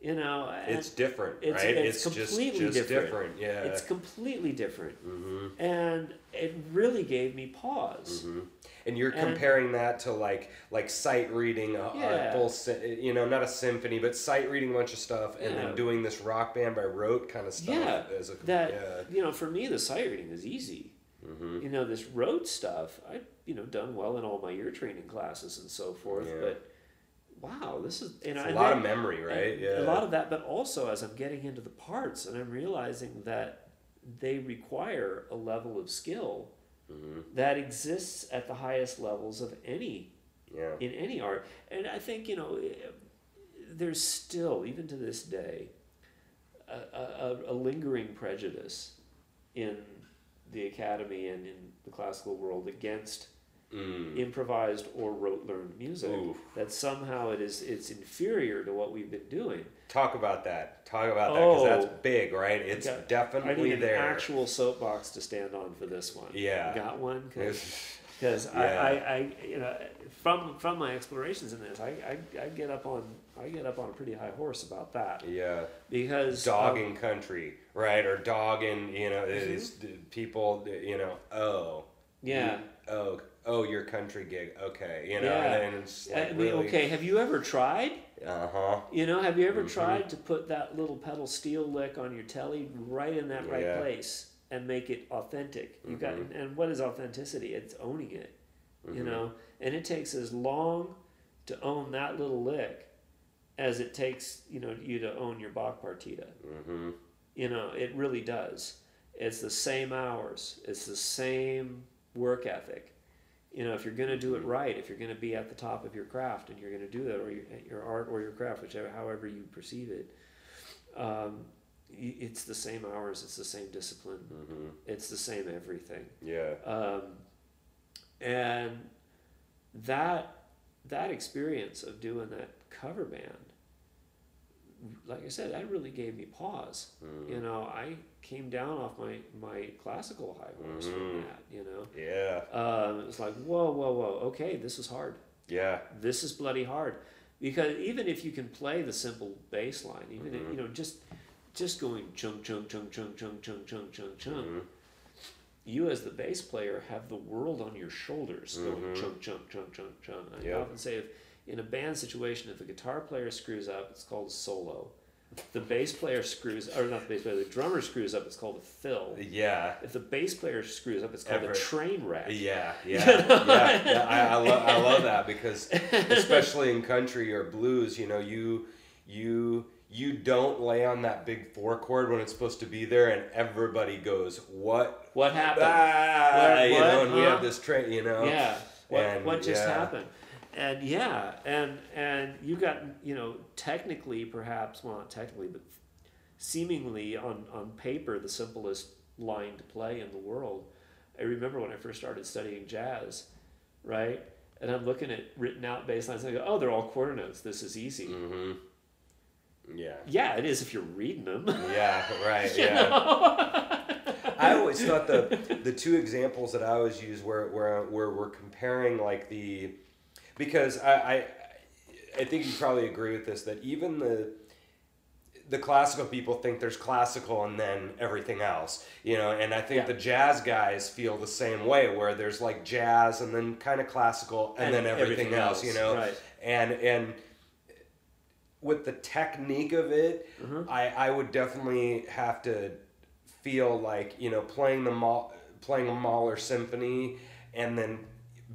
You know, it's different, it's- right? it's just completely just different. different. Yeah. it's completely different, mm-hmm. and it really gave me pause. Mm-hmm. And you're And- comparing that to like like sight reading a, a full, sy- you know, not a symphony, but sight reading a bunch of stuff, and Yeah. then doing this rock band by rote kind of stuff. Yeah, a, That yeah. you know, for me, the sight reading is easy. Mm-hmm. You know, this road stuff, I you know done well in all my ear training classes and so forth. Yeah. But wow, this is know It's a lot then- of memory, right? Yeah. A lot of that, but also as I'm getting into the parts and I'm realizing that they require a level of skill hmm that exists at the highest levels of any Yeah. in any art. And I think you know, eh, there's still even to this day a, a, a lingering prejudice in the academy and in the classical world against Mm. improvised or rote learned music. Oof. That somehow it is it's inferior to what we've been doing. Talk about that. Talk about that because Oh. that's big, right? It's got- I definitely need an there. actual soapbox to stand on for this one. Yeah. got one because Yeah. I, I, I you know from from my explorations in this I, I, I get up on I get up on a pretty high horse about that yeah. because um, Dogging country, right? Or dogging, you know, Mm-hmm. is people, you know, oh, Yeah. Oh, oh, your country gig. Okay, you know, Yeah. and then it's like I mean, really, okay, have you ever tried? Uh huh. You know, have you ever Mhm. tried to put that little pedal steel lick on your Tele right in that right Yeah. place and make it authentic? You got Mhm. and what is authenticity? It's owning it. You Mhm. know, and it takes as long to own that little lick as it takes, you know, you to own your Bach partita. Mm-hmm. You know, it really does. It's the same hours. It's the same work ethic. You know, if you're going to do it right, if you're going to be at the top of your craft, and you're going to do that, or your, your art or your craft, whichever, however you perceive it, um, it's the same hours. It's the same discipline. Mm-hmm. It's the same everything. Yeah. Um, and that that experience of doing that cover band, like I said, that really gave me pause. Mm. You know, I came down off my my classical high horse Mhm. from that. You know, Yeah. um, it was like whoa, whoa, whoa. Okay, this is hard. Yeah. This is bloody hard. Because even if you can play the simple bass line, even if, Mhm. you know just just going chung chung chung chung chung chung chung chung chung Mhm. you as the bass player have the world on your shoulders going Mhm. chunk chunk chunk chunk chunk. I Yeah. often say if in a band situation if the guitar player screws up it's called a solo. The bass player screws or not the bass player, the drummer screws up it's called a fill. Yeah. If the bass player screws up it's called Ever- a train wreck. Yeah, yeah, yeah, yeah. I, I, lo- I love that because, especially in country or blues, you know, you you you don't lay on that big four chord when it's supposed to be there, and everybody goes, "What? What happened? Ah, What- you what? know, and we have this train, you know. Yeah. What, And, what just yeah. happened? And yeah, and and you got you know technically perhaps well not technically but seemingly on on paper the simplest line to play in the world. I remember when I first started studying jazz, right? And I'm looking at written out bass lines and I go, oh, they're all quarter notes. This is easy. Mm-hmm. Yeah. Yeah, it is if you're reading them. Yeah. Right. Yeah. I always thought the the two examples that I always use where where where we're comparing like the because I, I I think you probably agree with this that even the the classical people think there's classical and then everything else, you know, and I think Yeah. the jazz guys feel the same way where there's like jazz and then kind of classical and, And then everything, everything else, you know, right. and and with the technique of it, Mhm. I I would definitely have to feel like you know playing the Mahler, playing a Mahler symphony and then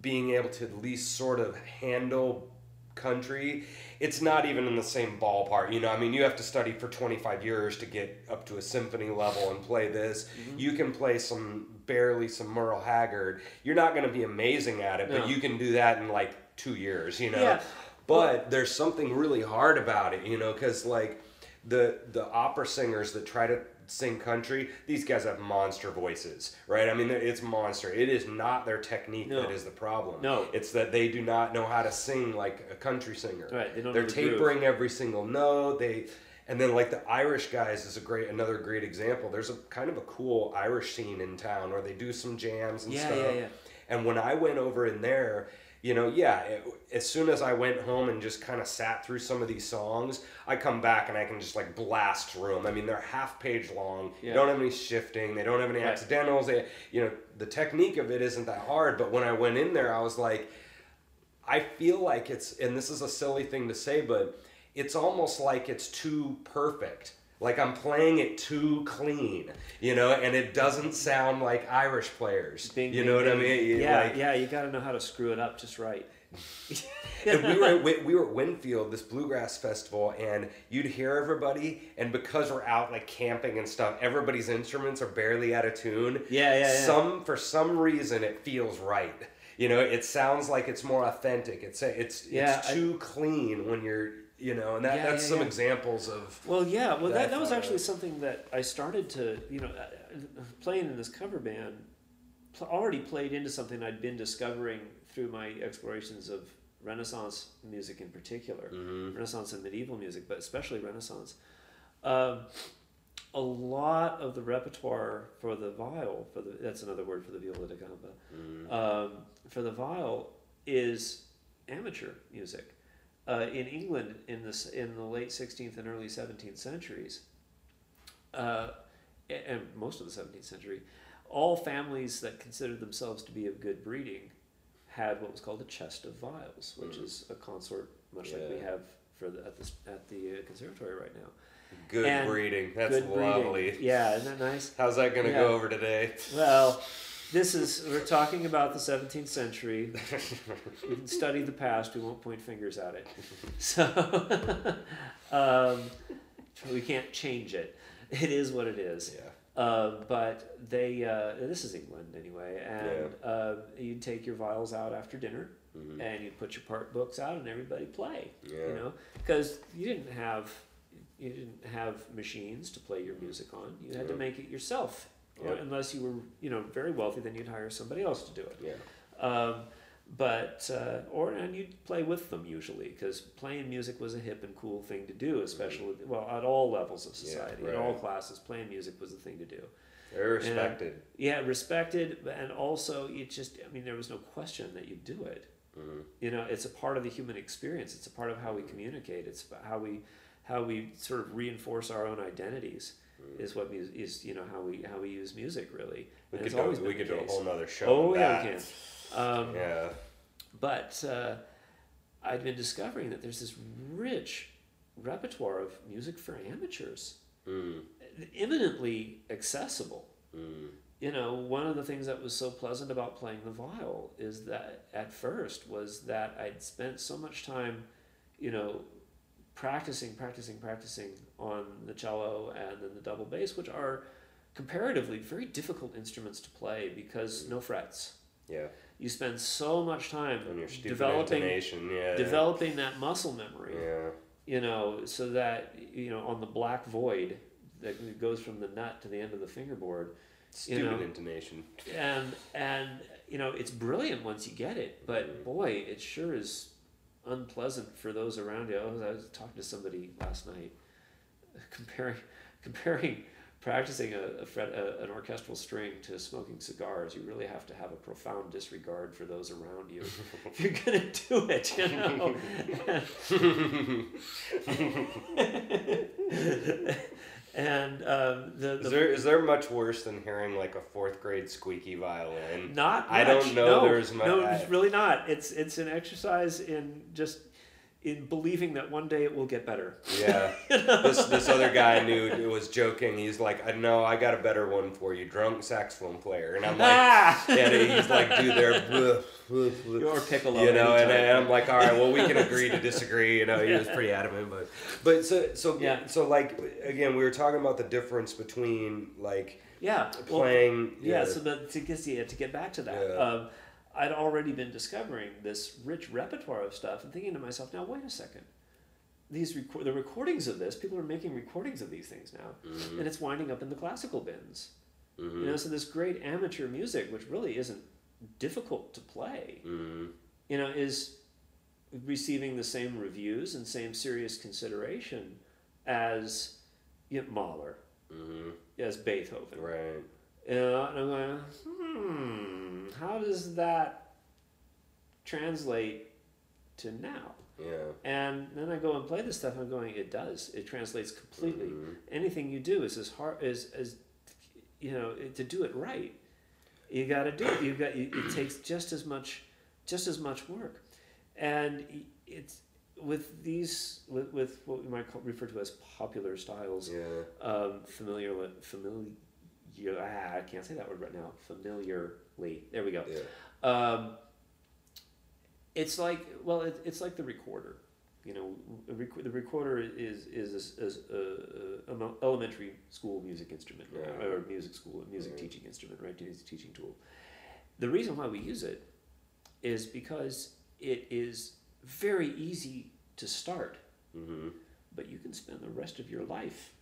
being able to at least sort of handle country it's not even in the same ballpark you know i mean you have to study for 25 years to get up to a symphony level and play this Mm-hmm. you can play some barely some merle haggard you're not going to be amazing at it No. but you can do that in like two years you know Yeah. But there's something really hard about it you know because like the the opera singers that try to sing country these guys have monster voices right i mean it's monster it is not their technique No. that is the problem No. it's that they do not know how to sing like a country singer Right, they don't they're know the groove. tapering every single note they and then like the irish guys is a great another great example there's a kind of a cool irish scene in town where they do some jams and Yeah, stuff yeah, yeah. and when i went over in there you know yeah it, as soon as i went home and just kind of sat through some of these songs i come back and i can just like blast through them i mean they're half page long. They don't have any shifting. They don't have any Right. accidentals. They you know the technique of it isn't that hard but when i went in there i was like I feel like it's, and this is a silly thing to say, but it's almost like it's too perfect. Like I'm playing it too clean, you know, and it doesn't sound like Irish players. Bing, you bing, know what I mean? Yeah, like- yeah. You got to know how to screw it up just right. and we were at, we, we were at Winfield, this bluegrass festival, and you'd hear everybody, and because we're out like camping and stuff, everybody's instruments are barely out of tune. Yeah, yeah, yeah. Some for some reason it feels right. You know, it sounds like it's more authentic. It's it's Yeah, it's I- too clean when you're you know, and that, Yeah, that's yeah, some yeah. examples of Well, yeah. Well, that that, that was actually of. something that I started to, you know, playing in this cover band, already played into something I'd been discovering through my explorations of Renaissance music in particular, Mm-hmm. Renaissance and medieval music, but especially Renaissance. Um, a lot of the repertoire for the viol, for the that's another word for the viola da gamba, Mm-hmm. um, for the viol is amateur music. Uh, in England, in this in the late 16th and early 17th centuries, uh, and most of the 17th century, all families that considered themselves to be of good breeding had what was called a chest of viols, which is a consort much like we Mm. Have for the, at the at the uh, conservatory right now. Good And breeding. That's good breeding. lovely. Yeah, isn't that nice? How's that going to Yeah. go over today? Well, this is we're talking about the 17th century. We can study the past. We won't point fingers at it. So um, we can't change it. It is what it is. yeah. Uh, but they uh, this is England anyway, and uh, you'd take your viols out after dinner, Mhm. and you'd put your part books out, and everybody play. Yeah. You know, because you didn't have you didn't have machines to play your music on. You had to make it yourself, or unless you were you know very wealthy, then you'd hire somebody else to do it. Yeah. Um, but uh, or and you'd play with them usually because playing music was a hip and cool thing to do, especially well at all levels of Mm-hmm. Yeah, society, in all classes. Playing music was the thing to do. They're respected. Yeah, respected, and also it just I mean there was no question that you'd do it. Mhm. You know, it's a part of the human experience. It's a part of how we communicate. It's about how we how we sort of reinforce our own identities. Is what music is you know how we how we use music really. We And could do, always we could do a whole nother show. Oh yeah, that. we can. Um, Yeah. but uh, I'd been discovering that there's this rich repertoire of music for amateurs, Mm. eminently accessible. Mm. You know, one of the things that was so pleasant about playing the viol is that at first was that I'd spent so much time, you know, practicing, practicing, practicing on the cello and then the double bass, which are comparatively very difficult instruments to play because no frets. Yeah. You spend so much time And your stupid developing. Yeah. developing that muscle memory Yeah. you know so that you know on the black void that goes from the nut to the end of the fingerboard Stupid know. intonation. and and you know it's brilliant once you get it but mm-hmm. boy it sure is unpleasant for those around you I was, I was talking to somebody last night comparing comparing practicing a, a fret, a, an orchestral string to smoking cigars you really have to have a profound disregard for those around you if you're gonna do it you know and um, the, Is there is there much worse than hearing like a fourth grade squeaky violin? not I don't know No, there's mu- no, it's really not. It's it's an exercise in just in believing that one day it will get better. Yeah. this this other guy knew it was joking. He's like, I know I got a better one for you, drunk saxophone player. And I'm like, Ah! yeah, he's like, dude, they're Or piccolo. you know, and, and I'm like, all right, well, we can agree to disagree. You know, he was pretty adamant, but but so so Yeah. so like again, we were talking about the difference between like yeah, well, playing. yeah. So the, to get yeah, to get back to that, Yeah. um, I'd already been discovering this rich repertoire of stuff and thinking to myself, now wait a second. These record the recordings of this, people are making recordings of these things now, Mhm. and it's winding up in the classical bins. Mhm. You know, so this great amateur music, which really isn't difficult to play, Mhm. you know, is receiving the same reviews and same serious consideration as you know, Mahler, Mhm. as Beethoven. right. You know, and I'm going, hmm, how does that translate to now? Yeah. And then I go and play this stuff, and I'm going, it does. It translates completely. Mhm. Anything you do is as hard as as you know to do it right. You got to do it. You got. You, it takes just as much, just as much work, and it's with these with, with what we might call, refer to as popular styles. Yeah. Um, familiar, familiar. Ah, I can't say that word right now. Familiarly. There we go. Yeah. Um, it's like well, it, it's like the recorder. You know, a rec- the recorder is is a, a, a, a elementary school music instrument Yeah. or music school music Yeah. teaching instrument, right? It's a teaching tool. The reason why we use it is because it is very easy to start, Mhm. but you can spend the rest of your life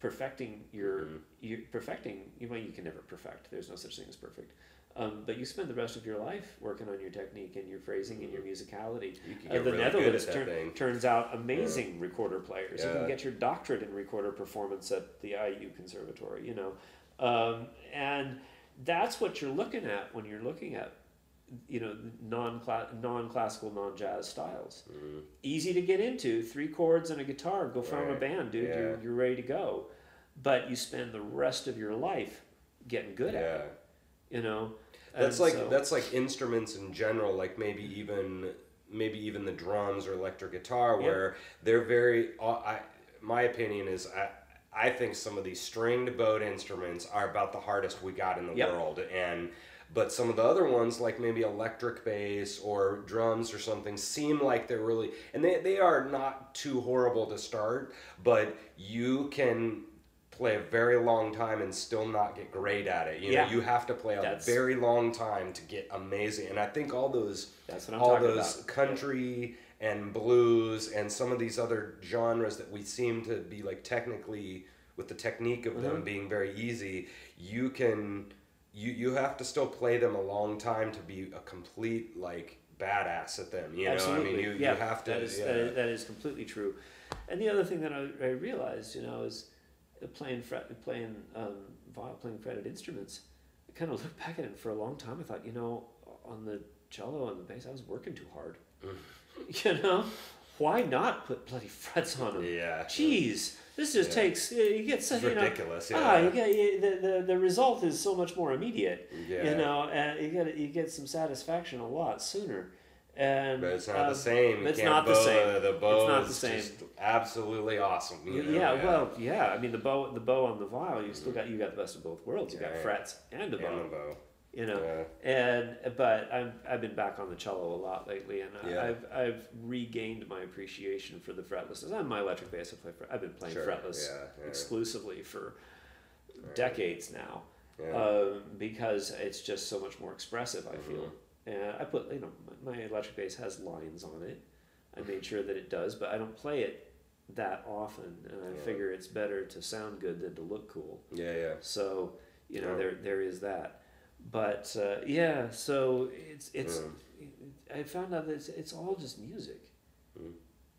perfecting your Mhm. you perfecting you well you can never perfect. There's no such thing as perfect. Um, but you spend the rest of your life working on your technique and your phrasing and your musicality. You uh, the really netherlands good at that turn- turns out amazing recorder players. You can get your doctorate in recorder performance at the iu conservatory you know. Um, and that's what you're looking at when you're looking at you know non non-classical non-jazz styles Mhm. easy to get into three chords and a guitar go form a band dude Yeah. you're, you're ready to go but you spend the rest of your life getting good at it. You know, That's And like so- that's like instruments in general, like maybe even maybe even the drums or electric guitar, Yeah. where they're very. Uh, I my opinion is I I think some of these stringed bowed instruments are about the hardest we got in the Yep. world, and but some of the other ones like maybe electric bass or drums or something seem like they're really and they, they are not too horrible to start but you can play a very long time and still not get great at it you Yeah. know you have to play a That's- very long time to get amazing and i think all those That's what I'm all those about. country and blues and some of these other genres that we seem to be like technically with the technique of them Mhm. being very easy you can you you have to still play them a long time to be a complete like badass at them you know Absolutely. i mean you, yeah, you have to That is, yeah. that, is, that is completely true. And the other thing that I, I realized, you know, is playing fret, playing um, viol, playing fretted instruments. I kind of looked back at it for a long time. I thought, you know, on the cello and the bass, I was working too hard. you know, why not put bloody frets on them? yeah Jeez, this just Yeah. takes you get such it's you know, ridiculous ah, yeah you get you, the, the the result is so much more immediate. yeah You know, and you get you get some satisfaction a lot sooner. And but it's not um, the same. It's not the same. The bow It's not the is same. just absolutely awesome. you know, yeah, well, yeah. I mean, the bow, the bow on the viol, you still got you got the best of both worlds. You got Yeah, yeah. frets and a bow. and the bow. You know, Yeah. and but I've I've been back on the cello a lot lately, and Yeah. I've I've regained my appreciation for the fretlessness. On my electric bass, I play. Fret, I've been playing Sure, fretless yeah, exclusively for decades now, um, because it's just so much more expressive. I feel, Mm-hmm. and I put you know my my electric bass has lines on it. I made sure that it does, but I don't play it that often, and I figure it's better to sound good than to look cool. yeah, yeah. So you know there there is that, but uh, yeah. So it's it's Yeah. I found out that it's, it's all just music. Mm.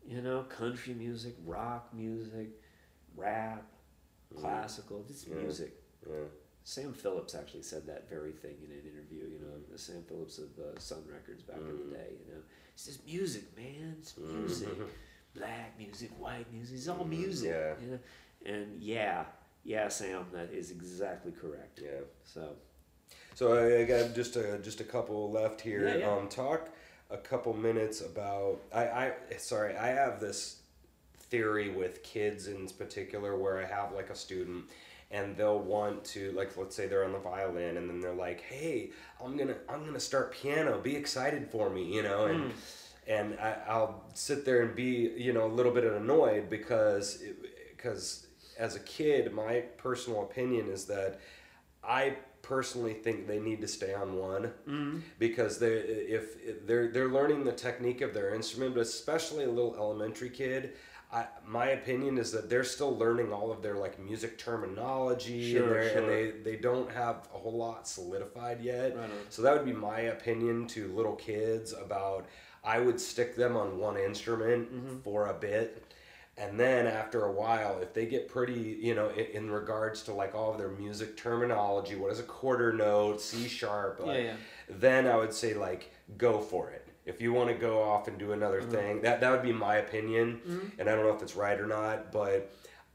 You know, country music, rock music, rap, Mm. classical, just Yeah. music. Yeah. Sam Phillips actually said that very thing in an interview. You know, the Sam Phillips of uh, Sun Records back in Mm. the day. You know, he says music, man, it's music, black music, white music, it's all music. yeah. You know, and yeah, yeah, Sam, that is exactly correct. Yeah. So So I I got just a just a couple left here. Yeah, yeah. Um, talk a couple minutes about I, I sorry I have this theory with kids in particular where I have like a student and they'll want to like let's say they're on the violin and then they're like hey I'm gonna I'm gonna start piano be excited for me you know and and I, I'll sit there and be you know a little bit annoyed because because as a kid my personal opinion is that I personally think they need to stay on one because they if, if they're they're learning the technique of their instrument, but especially a little elementary kid. I, my opinion is that they're still learning all of their like music terminology Sure, and, sure. and they, they don't have a whole lot solidified yet. Right. So that would be my opinion to little kids about I would stick them on one instrument Mm-hmm. for a bit. And then after a while, if they get pretty, you know, in, in regards to like all of their music terminology, what is a quarter note, C sharp, like, Yeah, yeah. then I would say like go for it. If you want to go off and do another Mm-hmm. thing, that that would be my opinion, and I don't know if it's right or not, but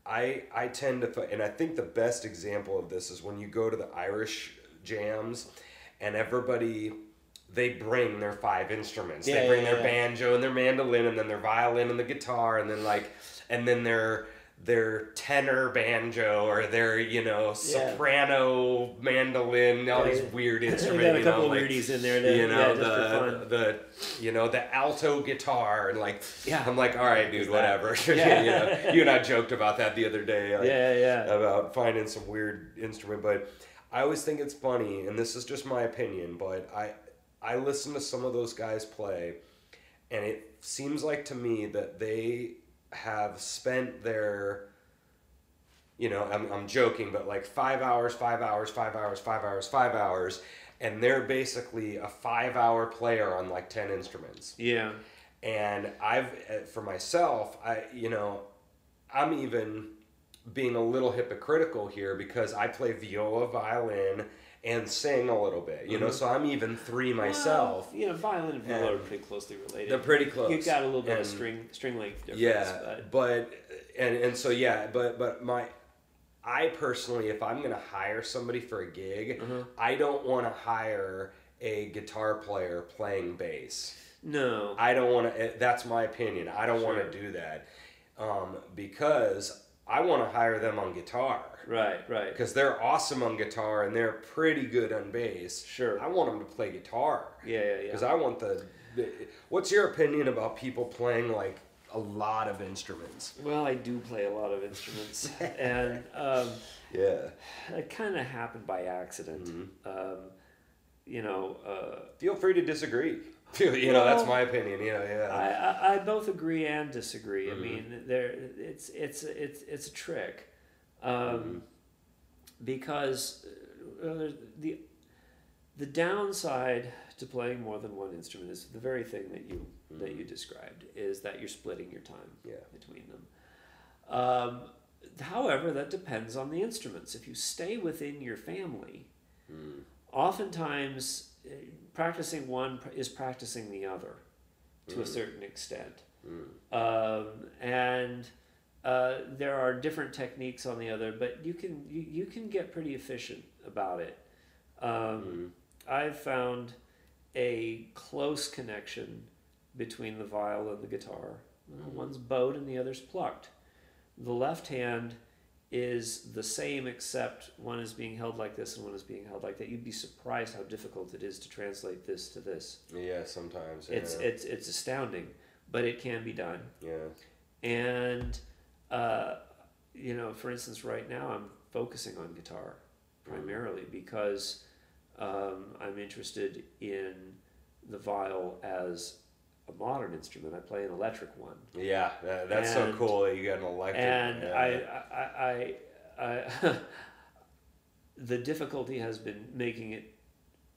I I tend to th- and I think the best example of this is when you go to the Irish jams, and everybody they bring their five instruments. Yeah, they bring yeah, their yeah. banjo and their mandolin, and then their violin and the guitar, and then like and then their their tenor banjo or their you know soprano mandolin, all these weird we instruments. got a you know, couple like- weirdies in there. That, you know yeah, just for the fun. the you know the alto guitar and like Yeah. I'm like all right dude Is whatever Yeah. you know you and I joked about that the other day like, Yeah, yeah. about finding some weird instrument but I always think it's funny and this is just my opinion but I I listen to some of those guys play and it seems like to me that they have spent their you know, I'm, I'm joking, but like five hours, five hours, five hours, five hours, five hours, and they're basically a five hour player on like 10 instruments. Yeah. And I've, uh, for myself, I, you know, I'm even being a little hypocritical here because I play viola, violin, and sing a little bit, you know, so I'm even three myself. Well, you know, violin and viola And are pretty closely related. They're pretty close. You've got a little bit of string string length difference. yeah but but and and so yeah but but my I personally, if I'm gonna hire somebody for a gig, Uh-huh. I don't want to hire a guitar player playing bass. No. I don't want to. That's my opinion. I don't want to do that um, because I want to hire them on guitar Right, right. because they're awesome on guitar and they're pretty good on bass. Sure. I want them to play guitar Yeah, yeah, yeah. because I want the. What's your opinion about people playing like a lot of instruments? Well, I do play a lot of instruments, and um, Yeah. it kind of happened by accident. Mm-hmm. Um, you know, uh, Feel free to disagree. you know, that's my opinion. You know, yeah. I, I, I both agree and disagree. Mm-hmm. I mean, there it's it's it's it's a trick, um, Mm-hmm. because uh, the the downside to playing more than one instrument is the very thing that you that you described is that you're splitting your time Mm-hmm. Yeah. between them. Um, however, that depends on the instruments. If you stay within your family, Mm. oftentimes uh, practicing one is practicing the other to Mm. a certain extent. Um, and uh, there are different techniques on the other, but you can you, you can get pretty efficient about it. Um, I've found a close connection between the viol and the guitar. One's bowed and the other's plucked. The left hand is the same except one is being held like this and one is being held like that. You'd be surprised how difficult it is to translate this to this. yeah, sometimes. Yeah. It's it's it's astounding, but it can be done. yeah. And uh, you know, for instance, right now I'm focusing on guitar primarily because um, I'm interested in the viol as a modern instrument. I play an electric one, Yeah, that, that's so cool that you got an electric. and yeah. I, I, I, I the difficulty has been making it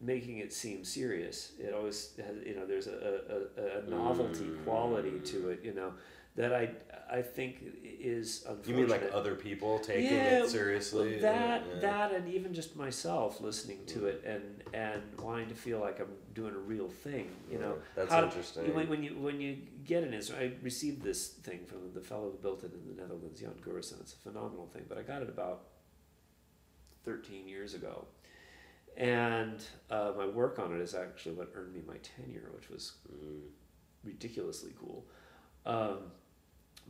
making it seem serious. It always has, you know, there's a, a, a novelty quality to it, you know, that I I think is You mean like other people taking Yeah, it seriously? That Yeah. that and even just myself listening to it and and wanting to feel like I'm doing a real thing, you know. That's How- interesting. When, when you when you get an instrument, I received this thing from the fellow who built it in the Netherlands, Jan Goorissen. It's a phenomenal thing, but I got it about thirteen years ago, and uh, my work on it is actually what earned me my tenure, which was Mm. ridiculously cool. Um,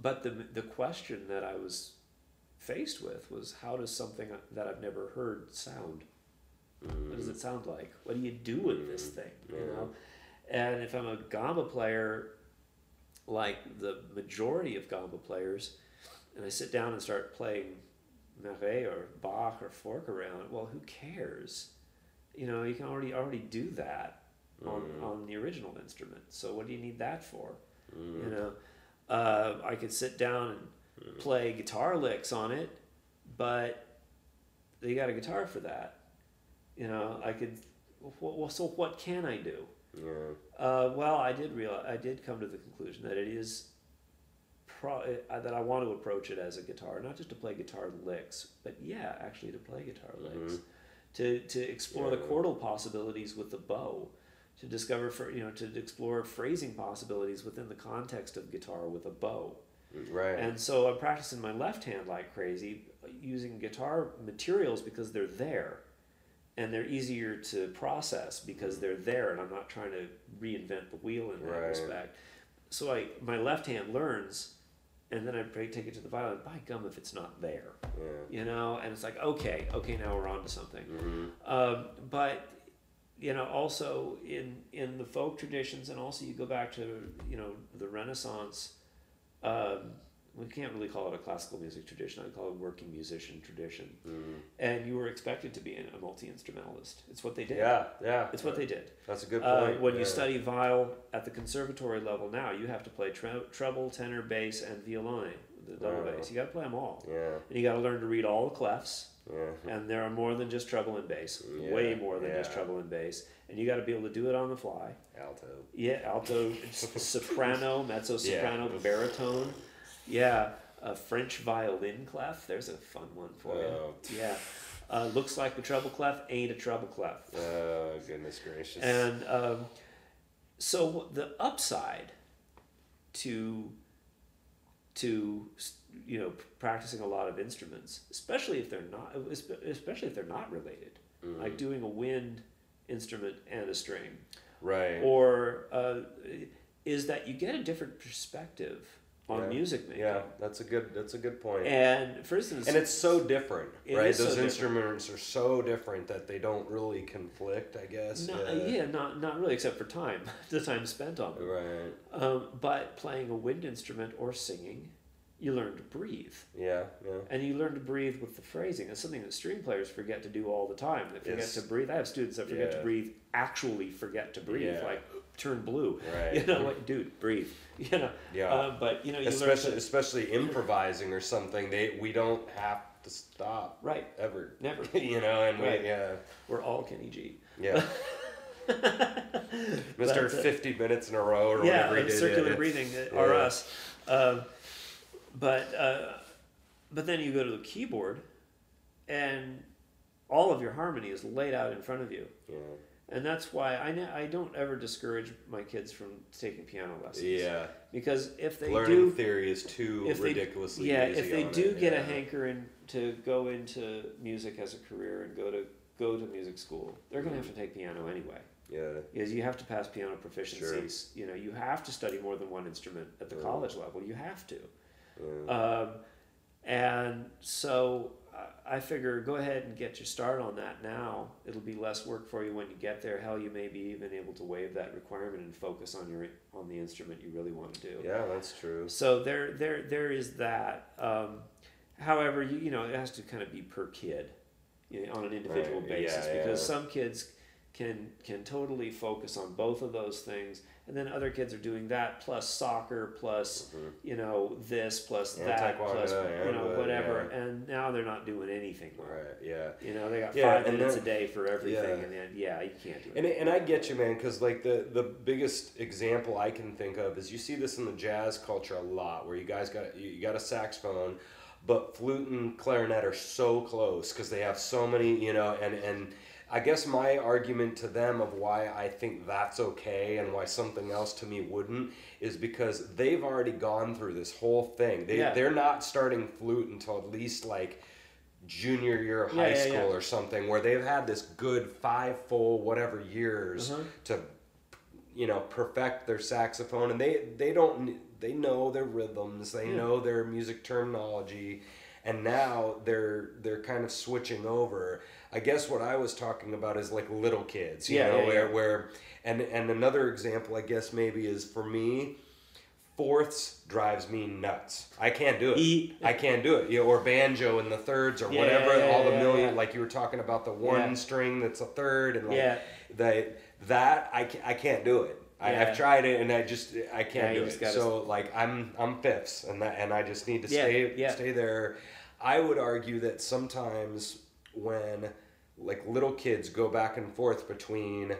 but the the question that I was faced with was how does something that I've never heard sound? What does mm. it sound like? What do you do with this mm. thing? You Yeah. know, and if I'm a gamba player, like the majority of gamba players, and I sit down and start playing Marais or Bach or Forqueray, well, who cares? You know, you can already already do that on, on the original instrument. So what do you need that for? You know, uh, I could sit down and play guitar licks on it, but you got a guitar for that. You know, I could. Well, so what can I do? Yeah. Uh, well, I did realize I did come to the conclusion that it is pro- uh, that I want to approach it as a guitar, not just to play guitar licks, but yeah, actually to play guitar licks, to to explore the chordal possibilities with the bow, to discover for you know to explore phrasing possibilities within the context of guitar with a bow. Right. And so I'm practicing my left hand like crazy, using guitar materials because they're there. And they're easier to process because they're there, and I'm not trying to reinvent the wheel in that Right. respect. So I, my left hand learns, and then I take it to the violin. By gum, if it's not there, yeah. you know, and it's like, okay, okay, now we're on to something. Mhm. Um, but you know, also in in the folk traditions, and also you go back to you know the Renaissance. Um, we can't really call it a classical music tradition. I call it a working musician tradition. Mhm. And you were expected to be a multi instrumentalist. It's what they did. Yeah. Yeah. It's what they did. That's a good Uh, point. when yeah. you study viol at the conservatory level now, you have to play tre- treble, tenor, bass, and violone, the double Wow. bass. You got to play them all, Yeah. and you got to learn to read all the clefs. Yeah. And there are more than just treble and bass, Yeah, way more than just treble and bass, and you got to be able to do it on the fly. Alto. Yeah, alto, soprano, mezzo soprano, Yeah. baritone. Yeah, a French violin clef. There's a fun one for Oh. you. Yeah, uh, looks like a treble clef, ain't a treble clef. Oh goodness gracious. And um, so the upside to to you know practicing a lot of instruments, especially if they're not especially if they're not related, Mm. like doing a wind instrument and a string, Right. or uh, is that you get a different perspective on Yeah. music making. yeah, that's a good. That's a good point. And for instance, And it's so different, It right? is so Those different. instruments are so different that they don't really conflict. I guess. not, yeah. not not really, except for time, the time spent on them. Right. Um, but playing a wind instrument or singing, you learn to breathe. Yeah. Yeah. And you learn to breathe with the phrasing. It's something that string players forget to do all the time. They forget Yes. to breathe. I have students that forget to breathe, actually forget to breathe, Yeah. like turn blue. Right. You know, like, dude, breathe. You know. Yeah. Uh, but you know, you especially to, especially improvising or something. They we don't have to stop right. ever. Never. you know, and Right. we, yeah, We're all Kenny G. yeah. Mister But, uh, Fifty minutes in a row or yeah, whatever he did. circular yeah. breathing uh, are us. Um, but uh, but then you go to the keyboard, and all of your harmony is laid out in front of you, Yeah. And that's why I ne- I don't ever discourage my kids from taking piano lessons. Yeah. because if they Learning do, theory is too they ridiculously yeah, if they do it, get yeah. a hankering to go into music as a career and go to go to music school, they're going to have to take piano anyway. Yeah. is you have to pass piano proficiencies. You know, you have to study more than one instrument at the Yeah. college level. You have to. Yeah. Um, and so I- figure go ahead and get your start on that now. It'll be less work for you when you get there. Hell, you may be even able to waive that requirement and focus on your on the instrument you really want to do. yeah, that's true. So there, there, there is that. Um, however, you, you know, it has to kind of be per kid, you know, on an individual Right, basis, yeah, because yeah. some kids can can totally focus on both of those things, and then other kids are doing that plus soccer plus Mhm. you know this plus And that plus you know what- whatever, yeah. and now they're not doing anything. Right. Yeah. You know, they got Yeah, five minutes a day for everything, and then yeah, you can't do it. And, and I get you, man, because like the the biggest example I can think of is you see this in the jazz culture a lot, where you guys got you you got a saxophone, but flute and clarinet are so close because they have so many, you know, and and I guess my argument to them of why I think that's okay and why something else to me wouldn't is because they've already gone through this whole thing. They Yeah. they're not starting flute until at least like junior year of Yeah, high yeah, school or something where they've had this good five full whatever years Uh-huh. to you know perfect their saxophone and they they don't they know their rhythms they know their music terminology and now they're they're kind of switching over i guess what i was talking about is like little kids you Yeah, know yeah, where yeah. where and and another example i guess maybe is for me fourths drives me nuts i can't do it I can't do it. You know, or banjo in the thirds or Yeah, whatever. yeah, yeah, all the yeah, million, yeah. like you were talking about the one Yeah. string that's a third, and like Yeah. that. That I, I can't do it. I, Yeah. I've tried it and I just I can't you do it. So like I'm I'm fifths and that and I just need to Yeah, stay yeah. stay there. I would argue that sometimes when like little kids go back and forth between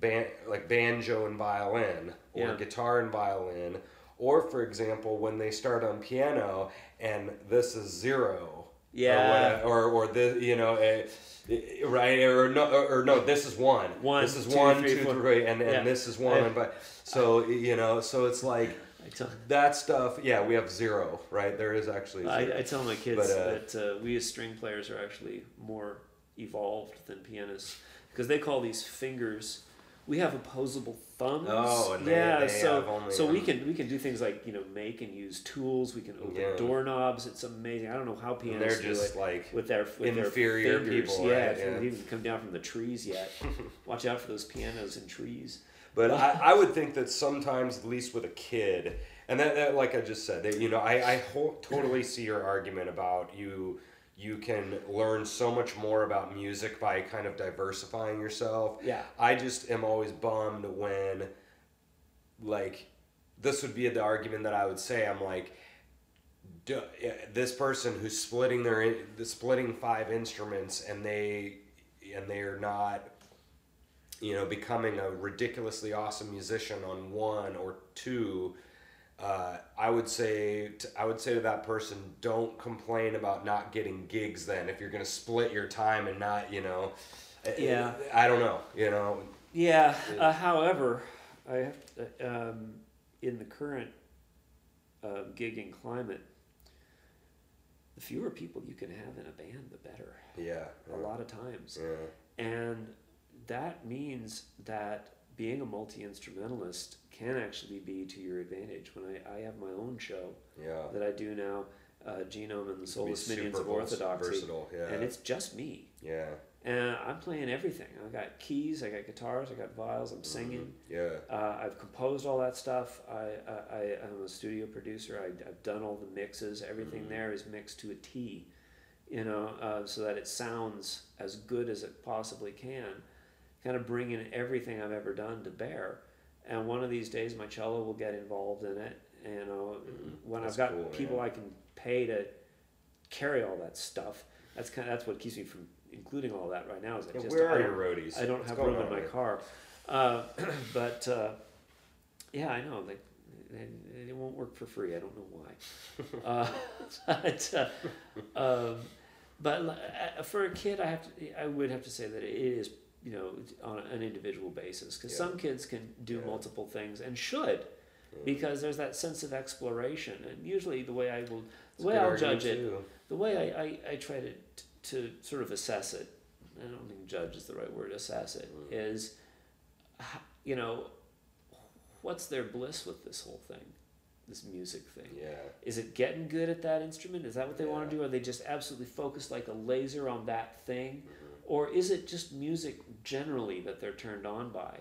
ban- like banjo and violin or Yeah. guitar and violin or for example when they start on piano and this is zero Yeah. or or, or the you know eh, eh, right or no or, or no this is one One, this is two, one three, two, three, and, and Yeah. this is one but so you know so it's like I tell, that stuff yeah we have zero right there is actually zero. I, I tell my kids But, uh, that uh, we as string players are actually more evolved than pianists because they call these fingers. We have opposable thumbs. Oh, they- yeah. they so have only, so we um, can we can do things like you know make and use tools. We can open Yeah. doorknobs. It's amazing. I don't know how pianists they're do just it like with their with inferior their fingers. people, Yeah, right? Yeah. haven't even come down from the trees yet. Watch out for those pianos and trees. But I, I would think that sometimes, at least with a kid, and that, that like I just said, that you know, I, I ho- totally see your argument about you. You can learn so much more about music by kind of diversifying yourself. Yeah. I just am always bummed when, like, this would be the argument that I would say. I'm like, eh, this person who's splitting their the splitting five instruments and they and they're not you know becoming a ridiculously awesome musician on one or two uh, I would say t- I would say to that person don't complain about not getting gigs then if you're gonna split your time and not you know Yeah. I don't know you know Yeah. Uh, however, I have to, um, in the current uh, gigging climate, the fewer people you can have in a band, the better. Yeah. A lot of times, Yeah. and that means that being a multi instrumentalist can actually be to your advantage. When I, I have my own show Yeah. that I do now, uh, Genome and the Soulless Minions of Orthodoxy, Versatile. Yeah. and it's just me. yeah. And I'm playing everything. I got keys, I got guitars, I got violins. I'm singing. Yeah. Uh, I've composed all that stuff. I, I, I am a studio producer. I, I've done all the mixes. Everything Mhm. there is mixed to a T, you know, uh, so that it sounds as good as it possibly can. Kind of bringing everything I've ever done to bear. And one of these days, my cello will get involved in it. You know, Mhm. when That's I've got cool, people man. I can pay to carry all that stuff. That's kind of that's what keeps me from including all that right now. Is I Yeah, just where I are don't- your roadies? I don't What's have room in my here? car. Uh, but uh, yeah, I know. Like, they, they won't work for free. I don't know why. uh, but uh, um, but uh, for a kid, I have to. I would have to say that it is you know on an individual basis because Yeah. some kids can do Yeah. multiple things and should Yeah. because there's that sense of exploration and usually the way I will the a way I'll judge it too. the way I, I, I try to, to sort of assess it, I don't think judge is the right word, assess it, Mm. is, you know, what's their bliss with this whole thing, this music thing? Yeah. Is it getting good at that instrument? Is that what they want to do? Are they just absolutely focused like a laser on that thing? Mhm. Or is it just music generally that they're turned on by?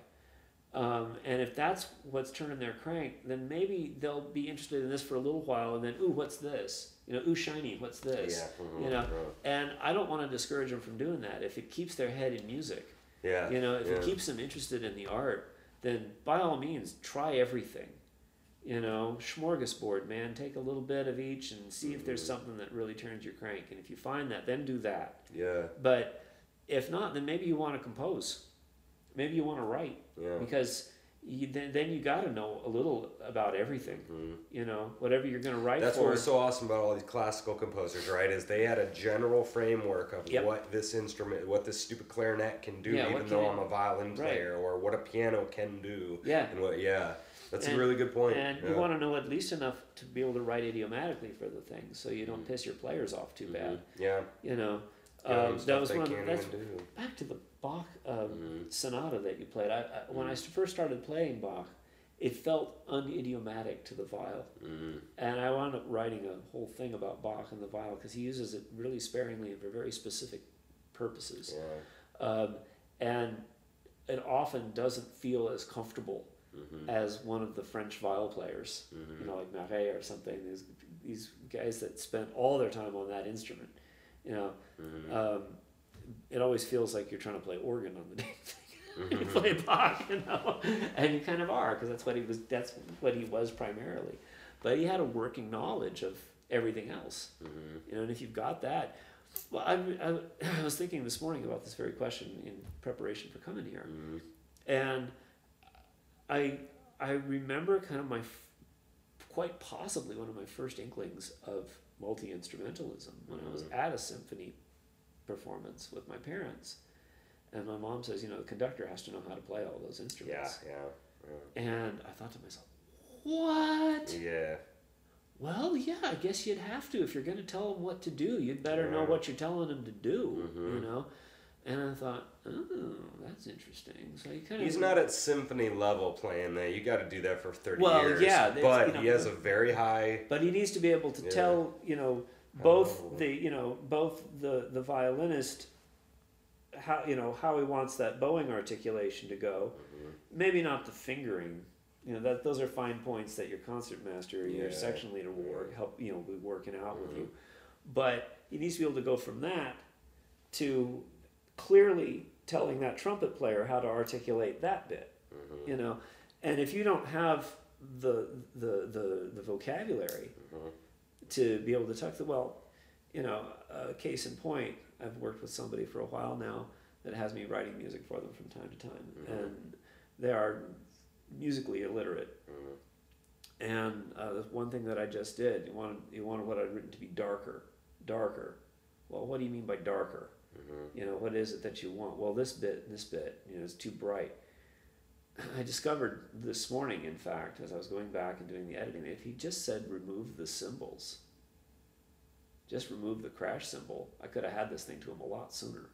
Um, and if that's what's turning their crank, then maybe they'll be interested in this for a little while and then, ooh, what's this? You know, ooh, shiny, what's this? Yeah. you know. And I don't want to discourage them from doing that. If it keeps their head in music, Yeah. you know, if yeah. it keeps them interested in the art, then by all means, try everything. You know, smorgasbord, man. Take a little bit of each and see if there's Mhm. something that really turns your crank. And if you find that, then do that. Yeah. But if not, then maybe you want to compose. Maybe you want to write Yeah. because you, then, then you got to know a little about everything. Mhm. You know, whatever you're going to write That's for. what was so awesome about all these classical composers, right? Is they had a general framework of Yep. what this instrument, what this stupid clarinet can do, Yeah, even though I'm a violin Right. player, or what a piano can do, yeah. and what. Yeah, that's And- a really good point. And yeah. you want to know at least enough to be able to write idiomatically for the thing, so you don't Mhm. piss your players off too Mhm. bad. Yeah. You know, um, that was one. Of, that's back to the Bach um, Mhm. sonata that you played. I, I when I Mhm. first started playing Bach, it felt unidiomatic to the viol, Mhm. and I wound up writing a whole thing about Bach and the viol because he uses it really sparingly and for very specific purposes, Yeah. um, and it often doesn't feel as comfortable Mhm. as one of the French viol players Mhm. you know, like Marais or something. These these guys that spent all their time on that instrument. You know, Mhm. um, it always feels like you're trying to play organ on the damn thing. you Mhm. play Bach, you know, and you kind of are because that's what he was. That's what he was primarily. But he had a working knowledge of everything else. Mhm. You know, and if you've got that, well, I, I, I was thinking this morning about this very question in preparation for coming here Mhm. and I I remember kind of my f- quite possibly one of my first inklings of multi instrumentalism when I was Mhm. at a symphony performance with my parents, and my mom says, you know, the conductor has to know how to play all those instruments. Yeah. instruments, Yeah. and I thought to myself, what? Yeah. Yeah. Well, yeah, I guess you'd have to if you're going to tell them what to do. You'd better know what you're telling them to do, you Mhm. know. And I thought, oh, that's interesting. So you kind of He's not at symphony level playing that. You got to do that for thirty Well, years. yeah, but you know, he has a very high. but he needs to be able to Yeah. tell you know both Oh. the you know both the the violinist how you know how he wants that bowing articulation to go Mhm. maybe not the fingering you know that those are fine points that your concert master or your Yeah. section leader will work help you know be working out with Mhm. you but he needs to be able to go from that to clearly telling that trumpet player how to articulate that bit Mhm. you know and if you don't have the the the, the vocabulary Mhm. to be able to talk the well you know uh, case in point i've worked with somebody for a while now that has me writing music for them from time to time Mhm. and they are musically illiterate Mhm. and uh, the one thing that i just did you wanted you wanted what i'd written to be darker darker well what do you mean by darker Mhm. you know what is it that you want well this bit this bit you know is too bright I discovered this morning, in fact, as I was going back and doing the editing, if he just said remove the cymbals, just remove the crash cymbal, I could have had this thing to him a lot sooner.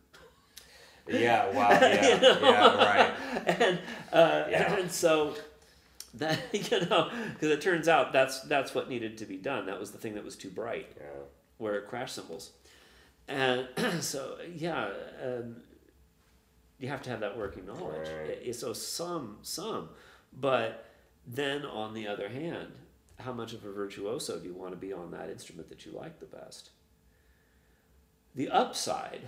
Yeah, wow, yeah, you know? yeah, right. And uh, yeah. and so that you know, because it turns out that's that's what needed to be done. That was the thing that was too bright, yeah. where crash cymbals, and so yeah, um, you have to have that working knowledge. Right. So some, some, but then on the other hand, how much of a virtuoso do you want to be on that instrument that you like the best? The upside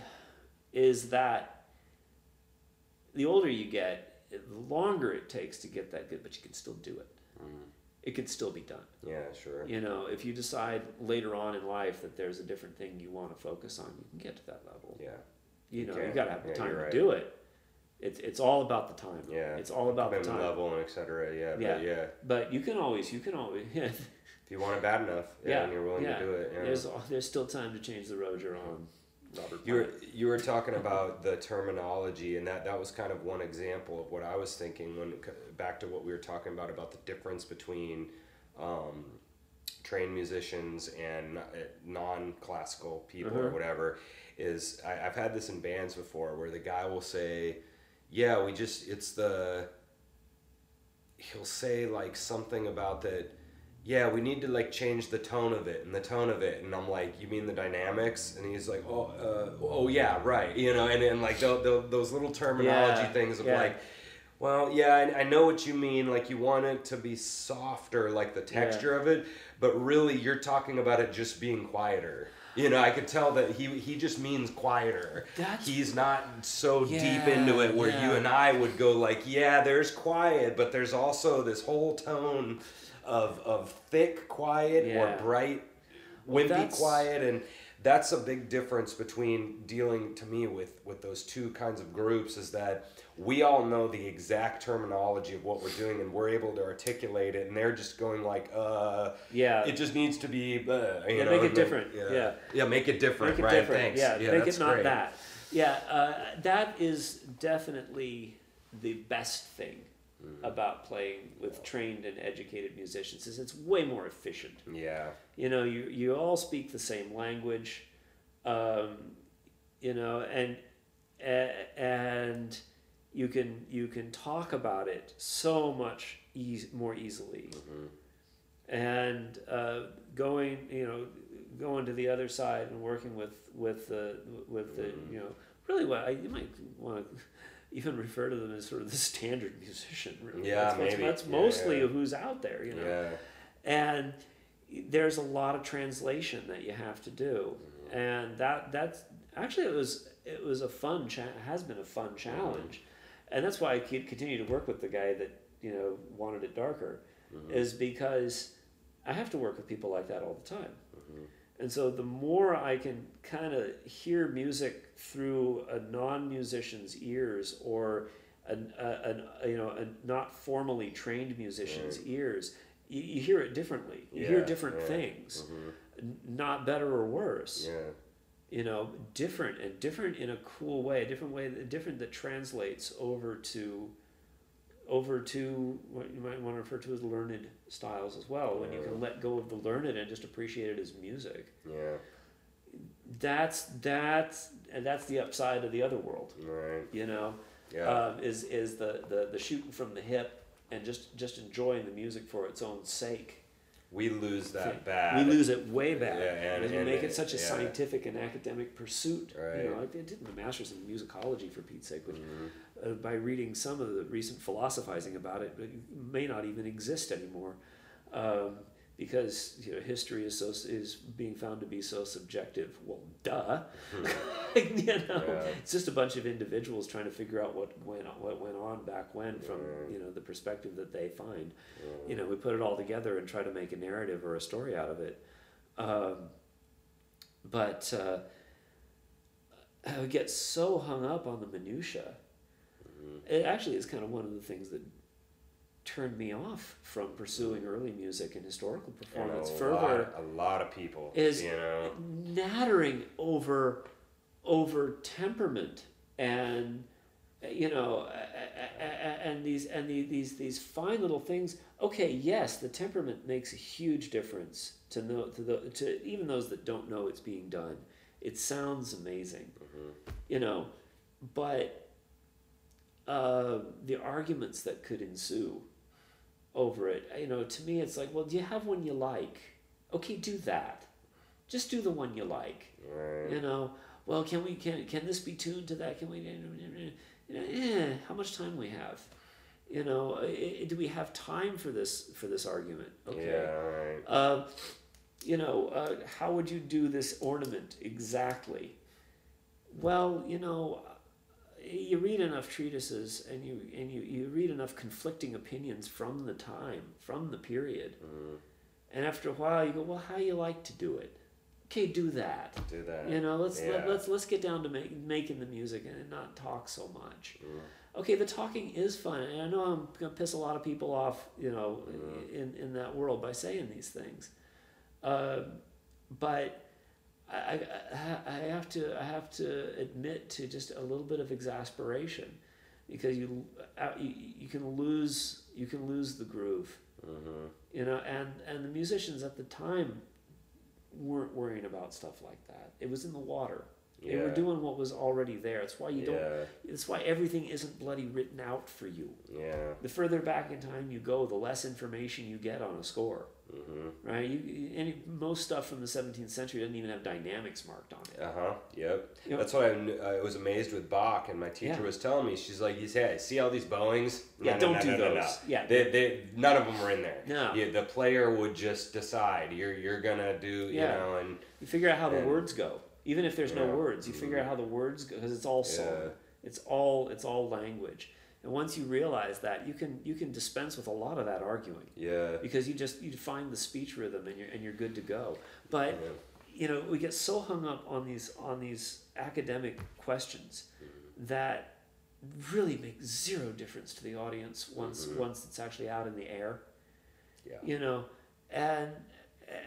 is that the older you get, the longer it takes to get that good, but you can still do it. Mm. It could still be done. Yeah, sure. You know, if you decide later on in life that there's a different thing you want to focus on, you can get to that level. Yeah. You know, you, you got to have the yeah, time right. to do it. It's it's all about the time. Yeah. It's all about the time. level and etc. Yeah. Yeah. But yeah. But you can always you can always yeah. If you want it bad enough, yeah, yeah. and you're willing yeah. to do it. Yeah. There's there's still time to change the road you're on. Robert you were you were talking about the terminology, and that that was kind of one example of what I was thinking when back to what we were talking about about the difference between um, trained musicians and non-classical people uh-huh. or whatever is I, I've had this in bands before where the guy will say, "Yeah, we just it's the." He'll say like something about that. Yeah, we need to like change the tone of it and the tone of it, and I'm like, you mean the dynamics? And he's like, oh, uh, oh yeah, right, you know, and then like the, the, those little terminology yeah, things of yeah. like, well, yeah, I, I, know what you mean. Like you want it to be softer, like the texture yeah. of it, but really you're talking about it just being quieter. You know, I could tell that he he just means quieter. That's, He's not so yeah, deep into it where you and I would go like, yeah, there's quiet, but there's also this whole tone of of thick quiet yeah. or bright wimpy well, quiet and that's a big difference between dealing to me with with those two kinds of groups is that we all know the exact terminology of what we're doing and we're able to articulate it and they're just going like uh yeah it just needs to be uh, you yeah, know, make it different yeah. yeah yeah make it different make it right different. Thanks. yeah, yeah make it not great. that yeah uh, that is definitely the best thing mm. about playing with trained and educated musicians is it's way more efficient yeah you know you you all speak the same language um, you know and and you can you can talk about it so much ease, more easily mm-hmm. and uh, going you know going to the other side and working with with the with the mm-hmm. you know really what I, you might want to even refer to them as sort of the standard musician really yeah that's, maybe. that's, mostly yeah. who's out there you know yeah. and there's a lot of translation that you have to do mm-hmm. and that that's actually it was it was a fun cha- has been a fun challenge mm-hmm and that's why I continue to work with the guy that you know wanted it darker, mm-hmm. is because I have to work with people like that all the time. Mm-hmm. And so the more I can kind of hear music through a non-musician's ears or an, a, a, you know a not formally trained musician's right. ears, you, you, hear it differently. You yeah, hear different yeah. things, mm-hmm. not better or worse. Yeah you know, different and different in a cool way, a different way, different that translates over to over to what you might want to refer to as learned styles as well. When you can let go of the learned and just appreciate it as music. Yeah. That's that's and that's the upside of the other world. Right. You know. Yeah. Um, is is the, the the shooting from the hip and just just enjoying the music for its own sake we lose that bad. We lose it way bad. Yeah, and, and, and make it such a yeah. scientific and academic pursuit. Right. You know, I did my master's in musicology for Pete's sake, which mm-hmm. uh, by reading some of the recent philosophizing about it, it may not even exist anymore. Um, because you know history is so is being found to be so subjective. Well, duh. Hmm. you know, yeah. it's just a bunch of individuals trying to figure out what went what went on back when from you know the perspective that they find. You know, we put it all together and try to make a narrative or a story out of it. Um, but uh, I get so hung up on the minutia. Mm-hmm. It actually is kind of one of the things that turned me off from pursuing early music and historical performance and a further. Lot, a lot of people is you know nattering over over temperament and you know and these and the, these these fine little things. Okay, yes, the temperament makes a huge difference to know to the to even those that don't know it's being done. It sounds amazing, you know, but uh, the arguments that could ensue over it, you know, to me, it's like, well, do you have one you like? Okay, do that. Just do the one you like. Right. You know, well, can we can can this be tuned to that? Can we? You know, eh, how much time we have? You know, eh, do we have time for this for this argument? Okay. Yeah. Right. Uh, you know, uh, how would you do this ornament exactly? Well, you know, you read enough treatises and you and you, you read enough conflicting opinions from the time, from the period, Mm. and after a while you go, well, how you like to do it? Okay, do that. Do that. You know, let's let, Yeah. let's let's get down to make, making the music and not talk so much. Mm. Okay, the talking is fun, and I know I'm gonna piss a lot of people off, you know, in in that world by saying these things, uh, but I, I I have to I have to admit to just a little bit of exasperation, because you uh, you, you can lose you can lose the groove, Mm-hmm. you know, and and the musicians at the time weren't worrying about stuff like that. It was in the water. yeah. They were doing what was already there. That's why you don't. Yeah. That's why everything isn't bloody written out for you. Yeah. The further back in time you go, the less information you get on a score. Mm-hmm. Right? You, any most stuff from the 17th century doesn't even have dynamics marked on it. Uh huh. Yep. That's what I, I was amazed with Bach, and my teacher Yeah. was telling me. She's like, "You say, see all these bowings? Yeah, don't do no, those. Yeah. They, they, none of them were in there. No. Yeah, the player would just decide. You're, you're gonna do, you Yeah. know, and You figure out how the words go, even if there's no words. You figure out how the words go because it's all song. Yeah. It's all it's all language. And once you realize that, you can you can dispense with a lot of that arguing yeah, because you just you find the speech rhythm and you're and you're good to go. But yeah. you know we get so hung up on these on these academic questions that really make zero difference to the audience once Mhm. once it's actually out in the air yeah, you know and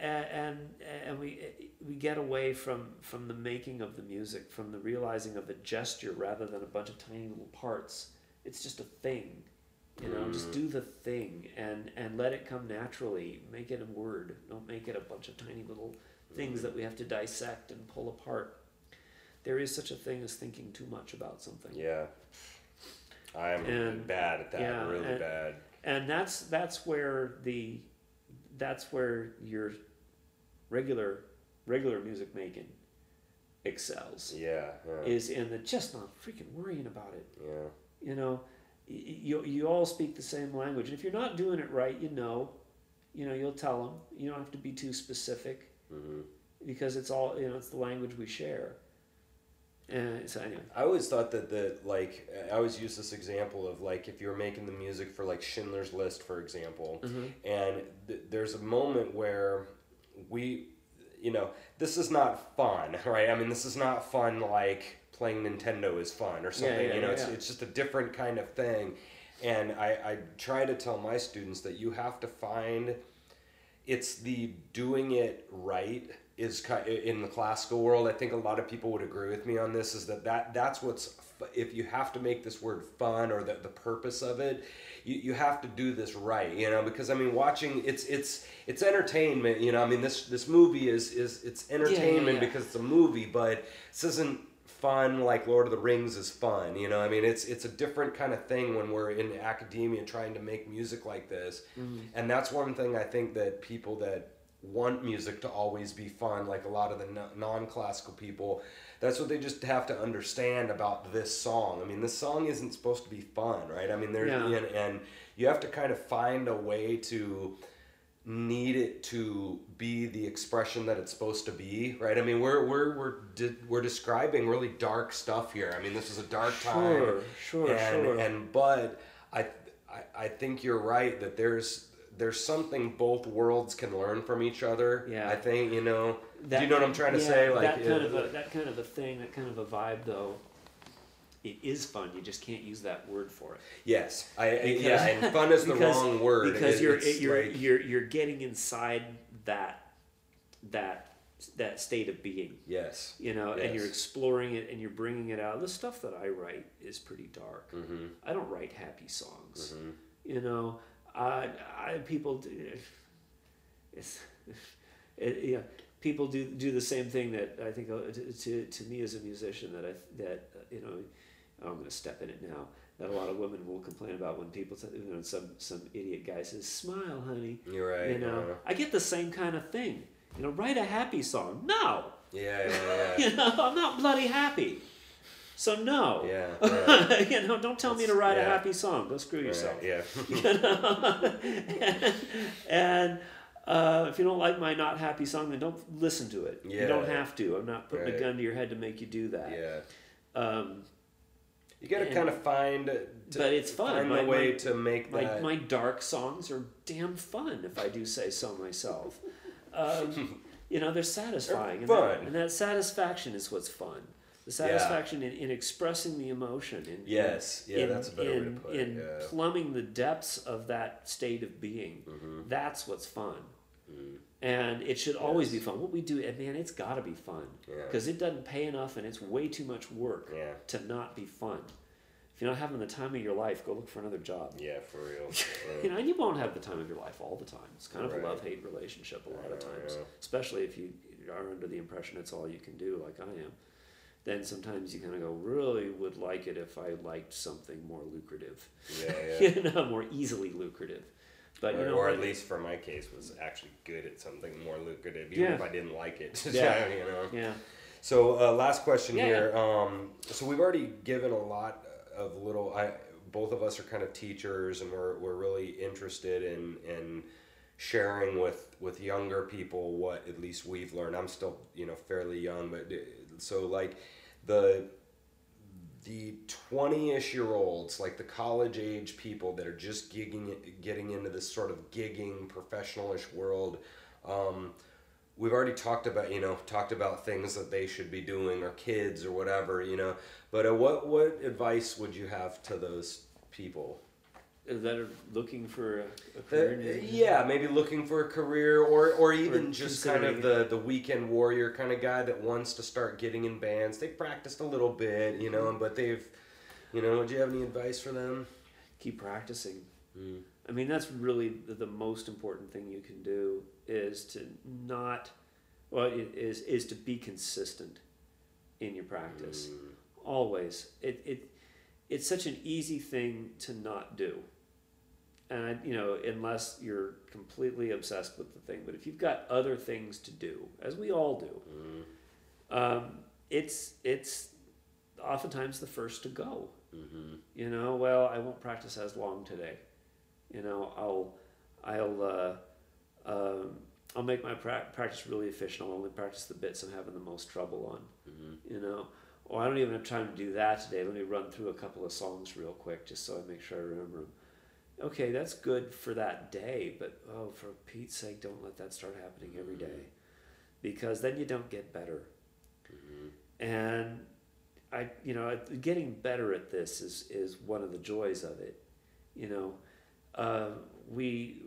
and and, and we we get away from from the making of the music from the realizing of a gesture rather than a bunch of tiny little parts it's just a thing you know just do the thing and and let it come naturally. Make it a word. Don't make it a bunch of tiny little things that we have to dissect and pull apart. There is such a thing as thinking too much about something. Yeah. I'm And- bad at that, yeah, really and- bad. and that's that's where the that's where your regular regular music making excels. Yeah, yeah, is in the just not freaking worrying about it. Yeah. You know you, you all speak the same language. And if you're not doing it right you know you know you'll tell them you don't have to be too specific hmm because it's all you know it's the language we share. And so anyway. I always thought that the like I always use this example of like if you're making the music for like Schindler's List, for example, Mhm. and th- there's a moment where we, you know, this is not fun, right? I mean, this is not fun like playing Nintendo is fun or something. yeah, you know, yeah, it's yeah. it's just a different kind of thing, and I I try to tell my students that you have to find it's the doing it right is kind in the classical world. I think a lot of people would agree with me on this. Is that that that's what's if you have to make this word fun or the, the purpose of it, you, you have to do this right. You know, because I mean, watching it's it's it's entertainment. You know, I mean this this movie is is it's entertainment yeah. because it's a movie, but this isn't fun like Lord of the Rings is fun. You know, I mean it's it's a different kind of thing when we're in academia trying to make music like this. Mm-hmm. And that's one thing I think that people that want music to always be fun, like a lot of the non-classical people, that's what they just have to understand about this song. I mean, this song isn't supposed to be fun, right? I mean, there's Yeah. and, and you have to kind of find a way to need it to be the expression that it's supposed to be, right? I mean, we're we're we're de- we're describing really dark stuff here. I mean, this is a dark time sure sure and sure and but I, I I think you're right that there's there's something both worlds can learn from each other. Yeah. I think you know. That- do you know what I'm trying to yeah, say? Like that kind uh, of a, that kind of a thing, that kind of a vibe, though. It is fun. You just can't use that word for it. yes, I, Because- yeah, and fun is the because- wrong word because It- you're you're like- you're you're getting inside that that that state of being Yes. you know and you're exploring it and you're bringing it out the stuff that i write is pretty dark Mm-hmm. i don't write happy songs Mm-hmm. you know i i people do it's it, yeah people do do the same thing that i think uh, to, to, to me as a musician that i that uh, you know i'm going to step in it now that a lot of women will complain about when people say, you know some some idiot guy says smile honey You're right. you know i get the same kind of thing you know write a happy song no Yeah, yeah, yeah. you know, I'm not bloody happy. So no. Yeah, yeah. you know, don't tell me to That's- write a happy song. Go screw yourself. Right, yeah. You know? and and uh, if you don't like my not happy song, then don't listen to it. Yeah. You don't have to. I'm not putting a gun to your head to make you do that. yeah. Um, You got to kind of find. But it's fun. Find My- way my- to make my, that. my dark songs are damn fun, if I do say so myself. Um, you know, they're satisfying. And fun. that, and that satisfaction is what's fun. The satisfaction in, in expressing the emotion. In, Yes, yeah, in, that's a better in, way to put it, in yeah. plumbing the depths of that state of being. Mm-hmm. That's what's fun. And it should always be fun. What we do, and man, it's got to be fun. Yeah. Because it doesn't pay enough and it's way too much work Yeah. to not be fun. If you're not having the time of your life, go look for another job. yeah, for real. You know, and you won't have the time of your life all the time. It's kind of Right. a love hate relationship a lot of times, yeah. especially if you are under the impression it's all you can do, like I am. Then sometimes you kind of go, really would like it if I liked something more lucrative, Yeah, yeah. you know, more easily lucrative. But you or, know, or at least for my case, was actually good at something more lucrative, even Yeah. if I didn't like it. Yeah. you know. yeah, So uh, last question Yeah, here. Um, so we've already given a lot of little. I both of us are kind of teachers, and we're we're really interested in in sharing with with younger people what at least we've learned. I'm still you know fairly young, but uh, so like the the 20-ish year olds like the college age people that are just gigging getting into this sort of gigging professionalish world um, we've already talked about you know talked about things that they should be doing or kids or whatever you know? But uh, what what advice would you have to those people that are looking for a, a Uh, career. in yeah maybe looking for a career or or even just kind of the the weekend warrior kind of guy that wants to start getting in bands they practiced a little bit you know but they've you know would you have any advice for them keep practicing. Mm. I mean, that's really the, the most important thing you can do is to not, well, it is is to be consistent in your practice. Mm. Always, it it it's such an easy thing to not do, and I, you know, unless you're completely obsessed with the thing. But if you've got other things to do, as we all do, Mm. um, it's it's oftentimes the first to go. Mhm. You know, well, I won't practice as long today. You know, I'll, I'll, uh, um, I'll make my pra- practice really efficient. I'll only practice the bits I'm having the most trouble on. Mhm. You know, or I don't even have time to do that today. Let me run through a couple of songs real quick just so I make sure I remember them. Okay, that's good for that day, but oh, for Pete's sake, don't let that start happening every day, because then you don't get better. And I, you know, getting better at this is is one of the joys of it. You know, uh, we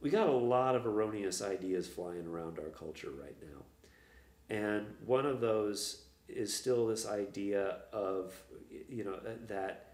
we got a lot of erroneous ideas flying around our culture right now, and one of those is still this idea of you know that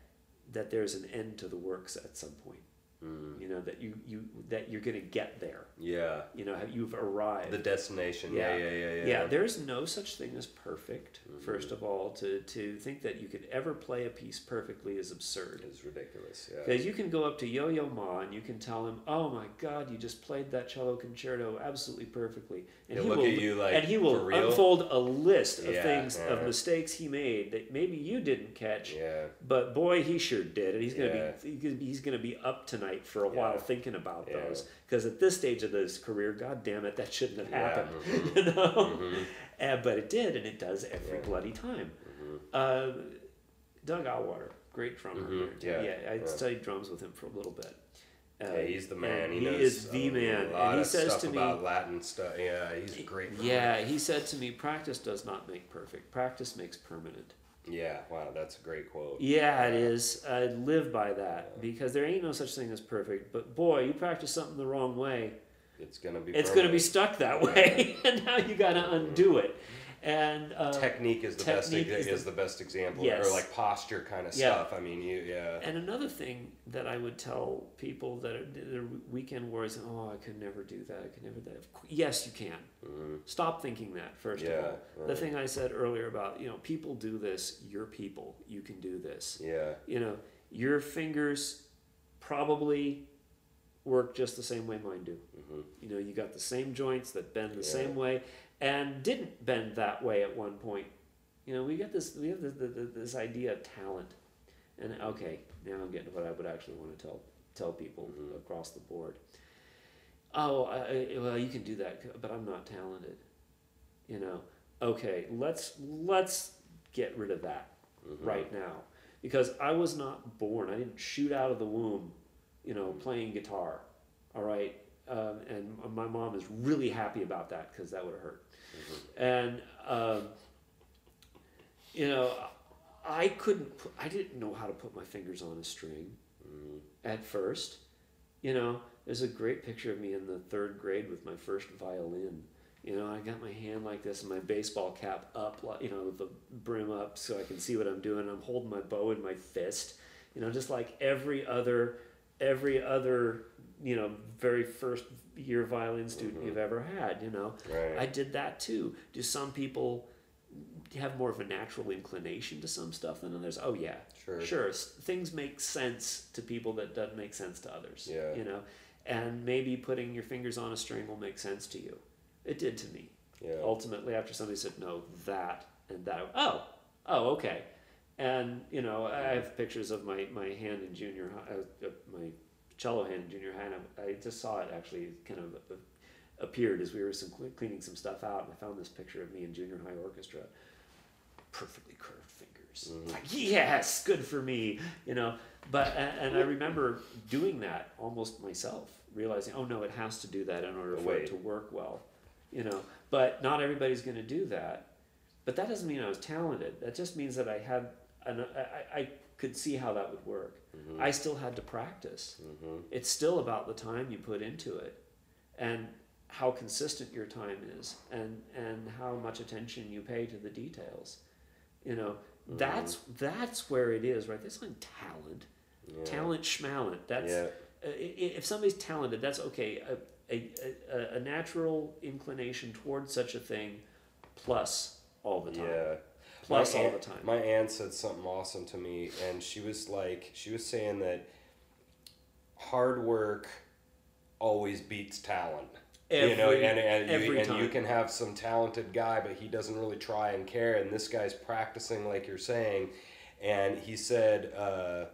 that there's an end to the works at some point. Mm. You know that you you that you're going to get there. yeah You know, you've arrived. the destination yeah yeah yeah yeah, Yeah, there's no such thing as perfect. First of all, to to think that you could ever play a piece perfectly is absurd. it's ridiculous yeah Because you can go up to Yo Yo Ma and you can tell him, "Oh my God, you just played that cello concerto absolutely perfectly," and He'll he look will at you like, and he will unfold a list of Yeah, things of mistakes he made that maybe you didn't catch. yeah But boy, he sure did, and he's gonna Yeah. be he's gonna be up tonight for a while thinking about Yeah. those. Because at this stage of his career, God damn it, that shouldn't have Yeah, happened, mhm. you know. Mhm. Uh, but it did, and it does every Yeah. bloody time. Mhm. Uh, Doug Alwater, great drummer. Mhm, here. yeah, I yeah. studied drums with him for a little bit. Uh, yeah, he's the man. and He, he is the a man, lot and he of says stuff to me- about Latin stuff. Yeah, he's a great. Yeah, he said to me, "Practice does not make perfect. Practice makes permanent." Yeah. Wow, that's a great quote. Yeah, it is. I live by that because there ain't no such thing as perfect. But boy, you practice something the wrong way, it's gonna be. it's going to be stuck that way, and now you got to undo mm-hmm. it. And uh, technique is the best is, is the, best example Yes. or like posture kind of Yeah. stuff i mean you yeah And another thing that I would tell people that are, weekend warriors, oh, I could never do that. I could never do that. Yes, you can. Mhm. Stop thinking that first Yeah, of all. The thing I said earlier about you know people do this. You're people. You can do this. yeah You know your fingers probably work just the same way mine do. Mhm. You know you got the same joints that bend the Yeah. same way and didn't bend that way at one point. You know we get this we have this, this, idea of talent. And okay, now I'm getting to what I would actually want to tell tell people Mhm. across the board. Oh, I, well, you can do that, but I'm not talented. You know, okay, let's let's get rid of that Mhm. right now because I was not born. I didn't shoot out of the womb, you know, playing guitar. All right, um, and my mom is really happy about that because that would have hurt. And um, you know, I couldn't. Put, I didn't know how to put my fingers on a string Mhm. at first. You know, there's a great picture of me in the third grade with my first violin. You know, I got my hand like this and my baseball cap up, like- you know, with the brim up so I can see what I'm doing. I'm holding my bow in my fist. You know, just like every other, every other, you know, very first year violin student Mhm. you've ever had. You know, right I did that too. Do some people have more of a natural inclination to some stuff than others? Oh yeah, sure sure things make sense to people that doesn't make sense to others Yeah. you know and maybe putting your fingers on a string will make sense to you it did to me yeah ultimately after somebody said no that and that oh oh okay and you know i have pictures of my my hand in junior high uh, my cello hand in junior high and I, I just saw it actually kind of uh, appeared as we were some cleaning some stuff out and i found this picture of me in junior high orchestra. Perfectly curved fingers. Mhm. like yes good for me you know? But and, and i remember doing that almost myself realizing oh no it has to do that in order for it to work well you know? But not everybody's going to do that. But that doesn't mean i was talented. That just means that i had an, I, I could see how that would work. Mhm. i still had to practice. Mhm. it's still about the time you put into it and how consistent your time is and and how much attention you pay to the details you know? That's that's where it is right? There's not talent yeah. talent schmalent that's yeah. uh, if somebody's talented that's okay. A, a, a, a natural inclination towards such a thing plus all the time. Yeah my all aunt, the time My aunt said something awesome to me, and she was like, she was saying that hard work always beats talent. you know, Every- and, and, you, every and you can have some talented guy, but he doesn't really try and care. And this guy's practicing, like you're saying. And he said, uh,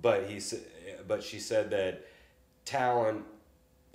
but he said, but she said that talent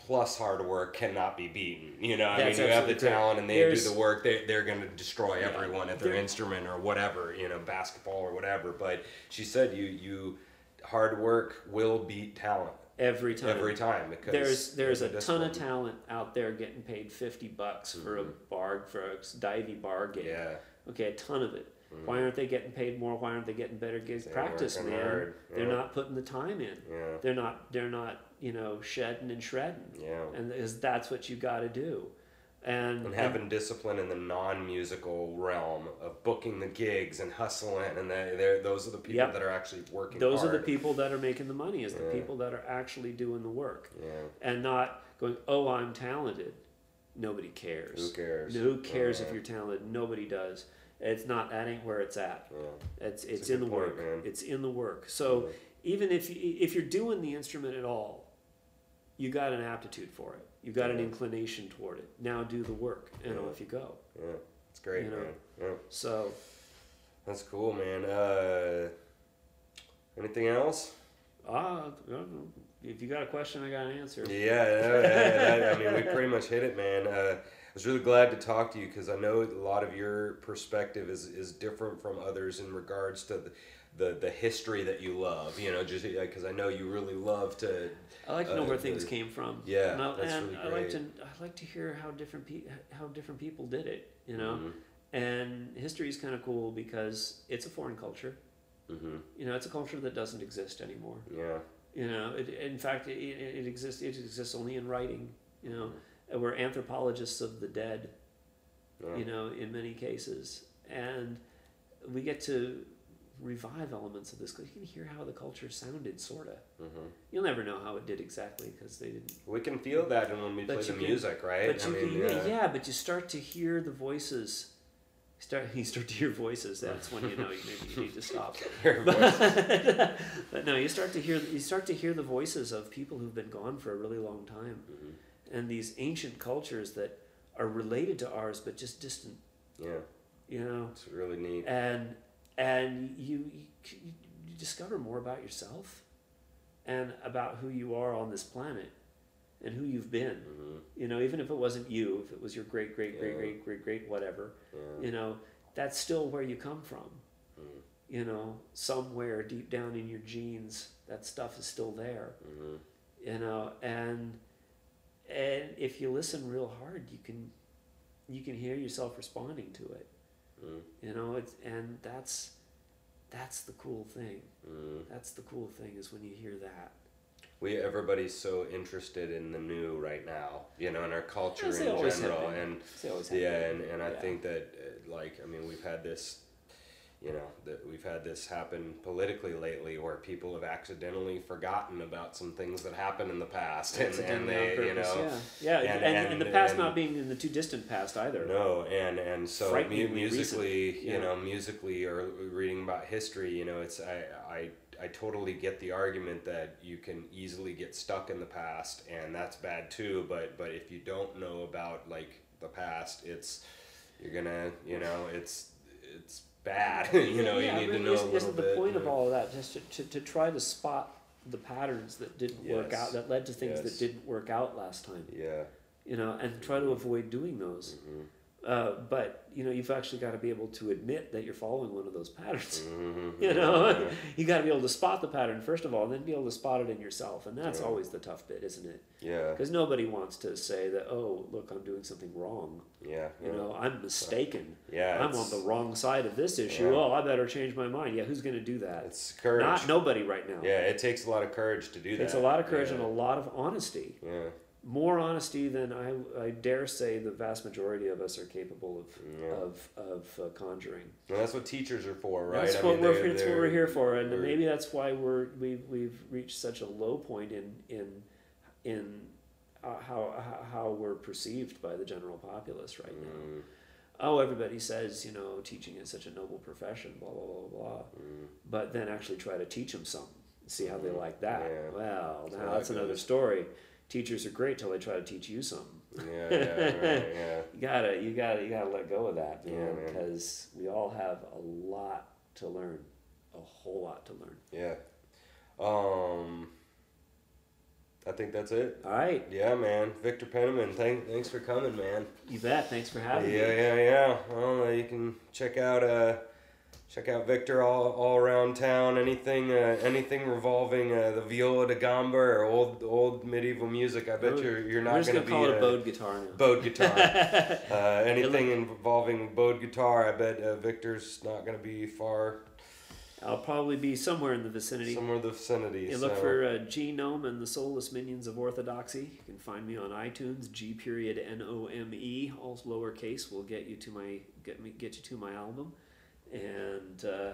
plus hard work cannot be beaten. You know, I That's mean, you have the talent and they There's- do the work. They they're going to destroy Yeah. everyone at their instrument or whatever. You know, basketball or whatever. But she said you you hard work will beat talent every time every time because there's there's a ton of talent out there getting paid 50 bucks for a mm-hmm. bar for a divey bar gig Yeah. okay a ton of it why mm-hmm. aren't they getting paid more why aren't they getting better gigs They're practice man they're not putting the time in Yeah. they're not they're not you know shedding and shredding. Yeah. and is that's what you got to do. And, and having discipline in the non-musical realm of booking the gigs and hustling and they they're those are the people Yep. that are actually working those hard. are the people that are making the money is the Yeah. people that are actually doing the work. Yeah. And not going oh i'm talented. Nobody cares. Who cares? Who cares if you're talented? Nobody does. It's not that ain't where it's at. Yeah. It's That's it's in the point, work man. it's in the work. So even if you, if you're doing the instrument at all you got an aptitude for it. You got an inclination toward it. Now do the work and Yeah. off you go. Yeah. It's great You know. man. Yeah. So. That's cool man. Uh anything else? Ah know. if you got a question i got an answer. Yeah, yeah, yeah, yeah, I mean, we pretty much hit it, man. Uh, I was really glad to talk to you because I know a lot of your perspective is, is different from others in regards to the, the, the history that you love. You know, just because I know you really love to. I like to know uh, where things the- came from. Yeah, and, I, that's and really I like to I like to hear how different pe- how different people did it. You know, Mhm. and history is kind of cool because it's a foreign culture. Mm-hmm. You know, it's a culture that doesn't exist anymore. Yeah. You know, it, in fact, it, it, it exists. It exists only in writing. You know, and we're anthropologists of the dead. Yeah. You know, in many cases, and we get to revive elements of this because You can hear how the culture sounded, sorta. hmm You'll never know how it did exactly because they didn't. We can feel that when we play the can- music, right? But you mean, can, yeah. yeah. but you start to hear the voices. You start you start to hear voices. That's when you know you maybe you need to stop. But, but no, you start to hear you start to hear the voices of people who've been gone for a really long time, Mhm. and these ancient cultures that are related to ours but just distant. Yeah, You know, it's really neat. and and you, you you discover more about yourself and about who you are on this planet and who you've been hmm you know even if it wasn't you if it was your great great great Yeah. great great great whatever Yeah. you know that's still where you come from Mm. you know somewhere deep down in your genes that stuff is still there hmm you know and and if you listen real hard you can you can hear yourself responding to it Mm. you know it's and that's that's the cool thing Mm. that's the cool thing is when you hear that We everybody's so interested in the new right now, you know, in our culture in general, and They always have yeah, and, and I Yeah. think that uh, like I mean we've had this, you know, that we've had this happen politically lately where people have accidentally forgotten about some things that happened in the past, and, and they on you know. yeah, yeah, and- and, and, and- the past not being in the too distant past either. No, and and so mu- musically, recent, you yeah. know, musically or reading about history, you know, it's I I I totally get the argument that you can easily get stuck in the past, and that's bad too. But but if you don't know about like the past, it's you're gonna you know it's it's bad. you know, Yeah, you need to know isn't, isn't the bit. point you of all of that just to, to, to try to spot the patterns that didn't work out, that led to things Yes. that didn't work out last time, Yeah. you know, and try to avoid doing those. hmm Uh, but you know, you've actually got to be able to admit that you're following one of those patterns. hmm You know, Yeah. you got to be able to spot the pattern first of all, and then be able to spot it in yourself, and that's Yeah. always the tough bit, isn't it? Yeah. Because nobody wants to say that, oh, look, I'm doing something wrong. Yeah. You yeah. know, I'm mistaken. Yeah. I'm on the wrong side of this issue. Oh, I better change my mind. Yeah, who's going to do that? It's courage. Not nobody right now. Yeah, it takes a lot of courage to do that. it's a lot of courage and a lot of honesty. Yeah. More honesty than I, I dare say the vast majority of us are capable of Yeah. of, of uh, conjuring. And that's what teachers are for, right? That's I what mean, we're they're- that's what we're here for, and maybe that's why we're we've we've reached such a low point in in in uh, how how- how we're perceived by the general populace right now. Mm, Oh, everybody says you know teaching is such a noble profession, blah blah blah blah. mm. But then actually try to teach them something, see how they like that. Yeah. Well, now that that's another story. Teachers are great till they try to teach you something. Yeah, yeah, right, yeah. You gotta, you gotta, you gotta let go of that, Yeah, man, man. because we all have a lot to learn, a whole lot to learn. Yeah. Um, I think that's it. All right, Yeah, man. Victor Penniman, thank, thanks for coming, man. you bet. Thanks for having yeah, me. yeah, yeah. Yeah. Well, you can check out uh, check out Victor all, all around town. Anything uh, anything revolving uh, the viola da gamba or old old medieval music. I bet We're- you're you're We're not just going gonna be call it a bowed guitar now. bowed guitar. uh, anything involving bowed guitar, I bet uh, Victor's not going to be far I'll probably be somewhere in the vicinity. somewhere in the vicinity. You so. look for uh, Genome and the Soulless Minions of Orthodoxy. You can find me on iTunes. G period N O M E, all lowercase, will get you to my get me get you to my album. And uh,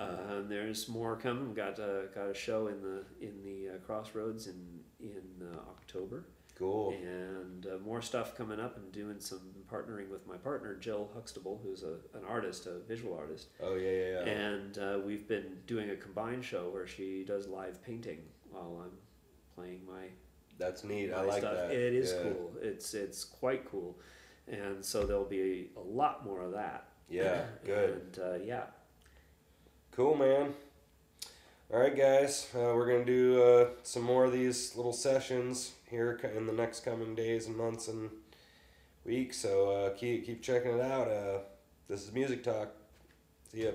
uh, and there's more coming. We've got uh, got a show in the in the uh, Crossroads in in uh, October, cool. and uh, more stuff coming up. And doing some partnering with my partner Jill Huxtable, who's a, an artist, a visual artist Oh yeah, yeah, yeah. and uh, we've been doing a combined show where she does live painting while I'm playing my, That's neat. I like stuff. that. It is yeah. cool. It's it's quite cool, and so there'll be a lot more of that. Yeah, good. And uh, yeah, Cool, man. All right, guys. Uh, we're gonna do uh, some more of these little sessions here in the next coming days and months and weeks. So uh, keep keep checking it out. Uh, this is Music Talk. See ya.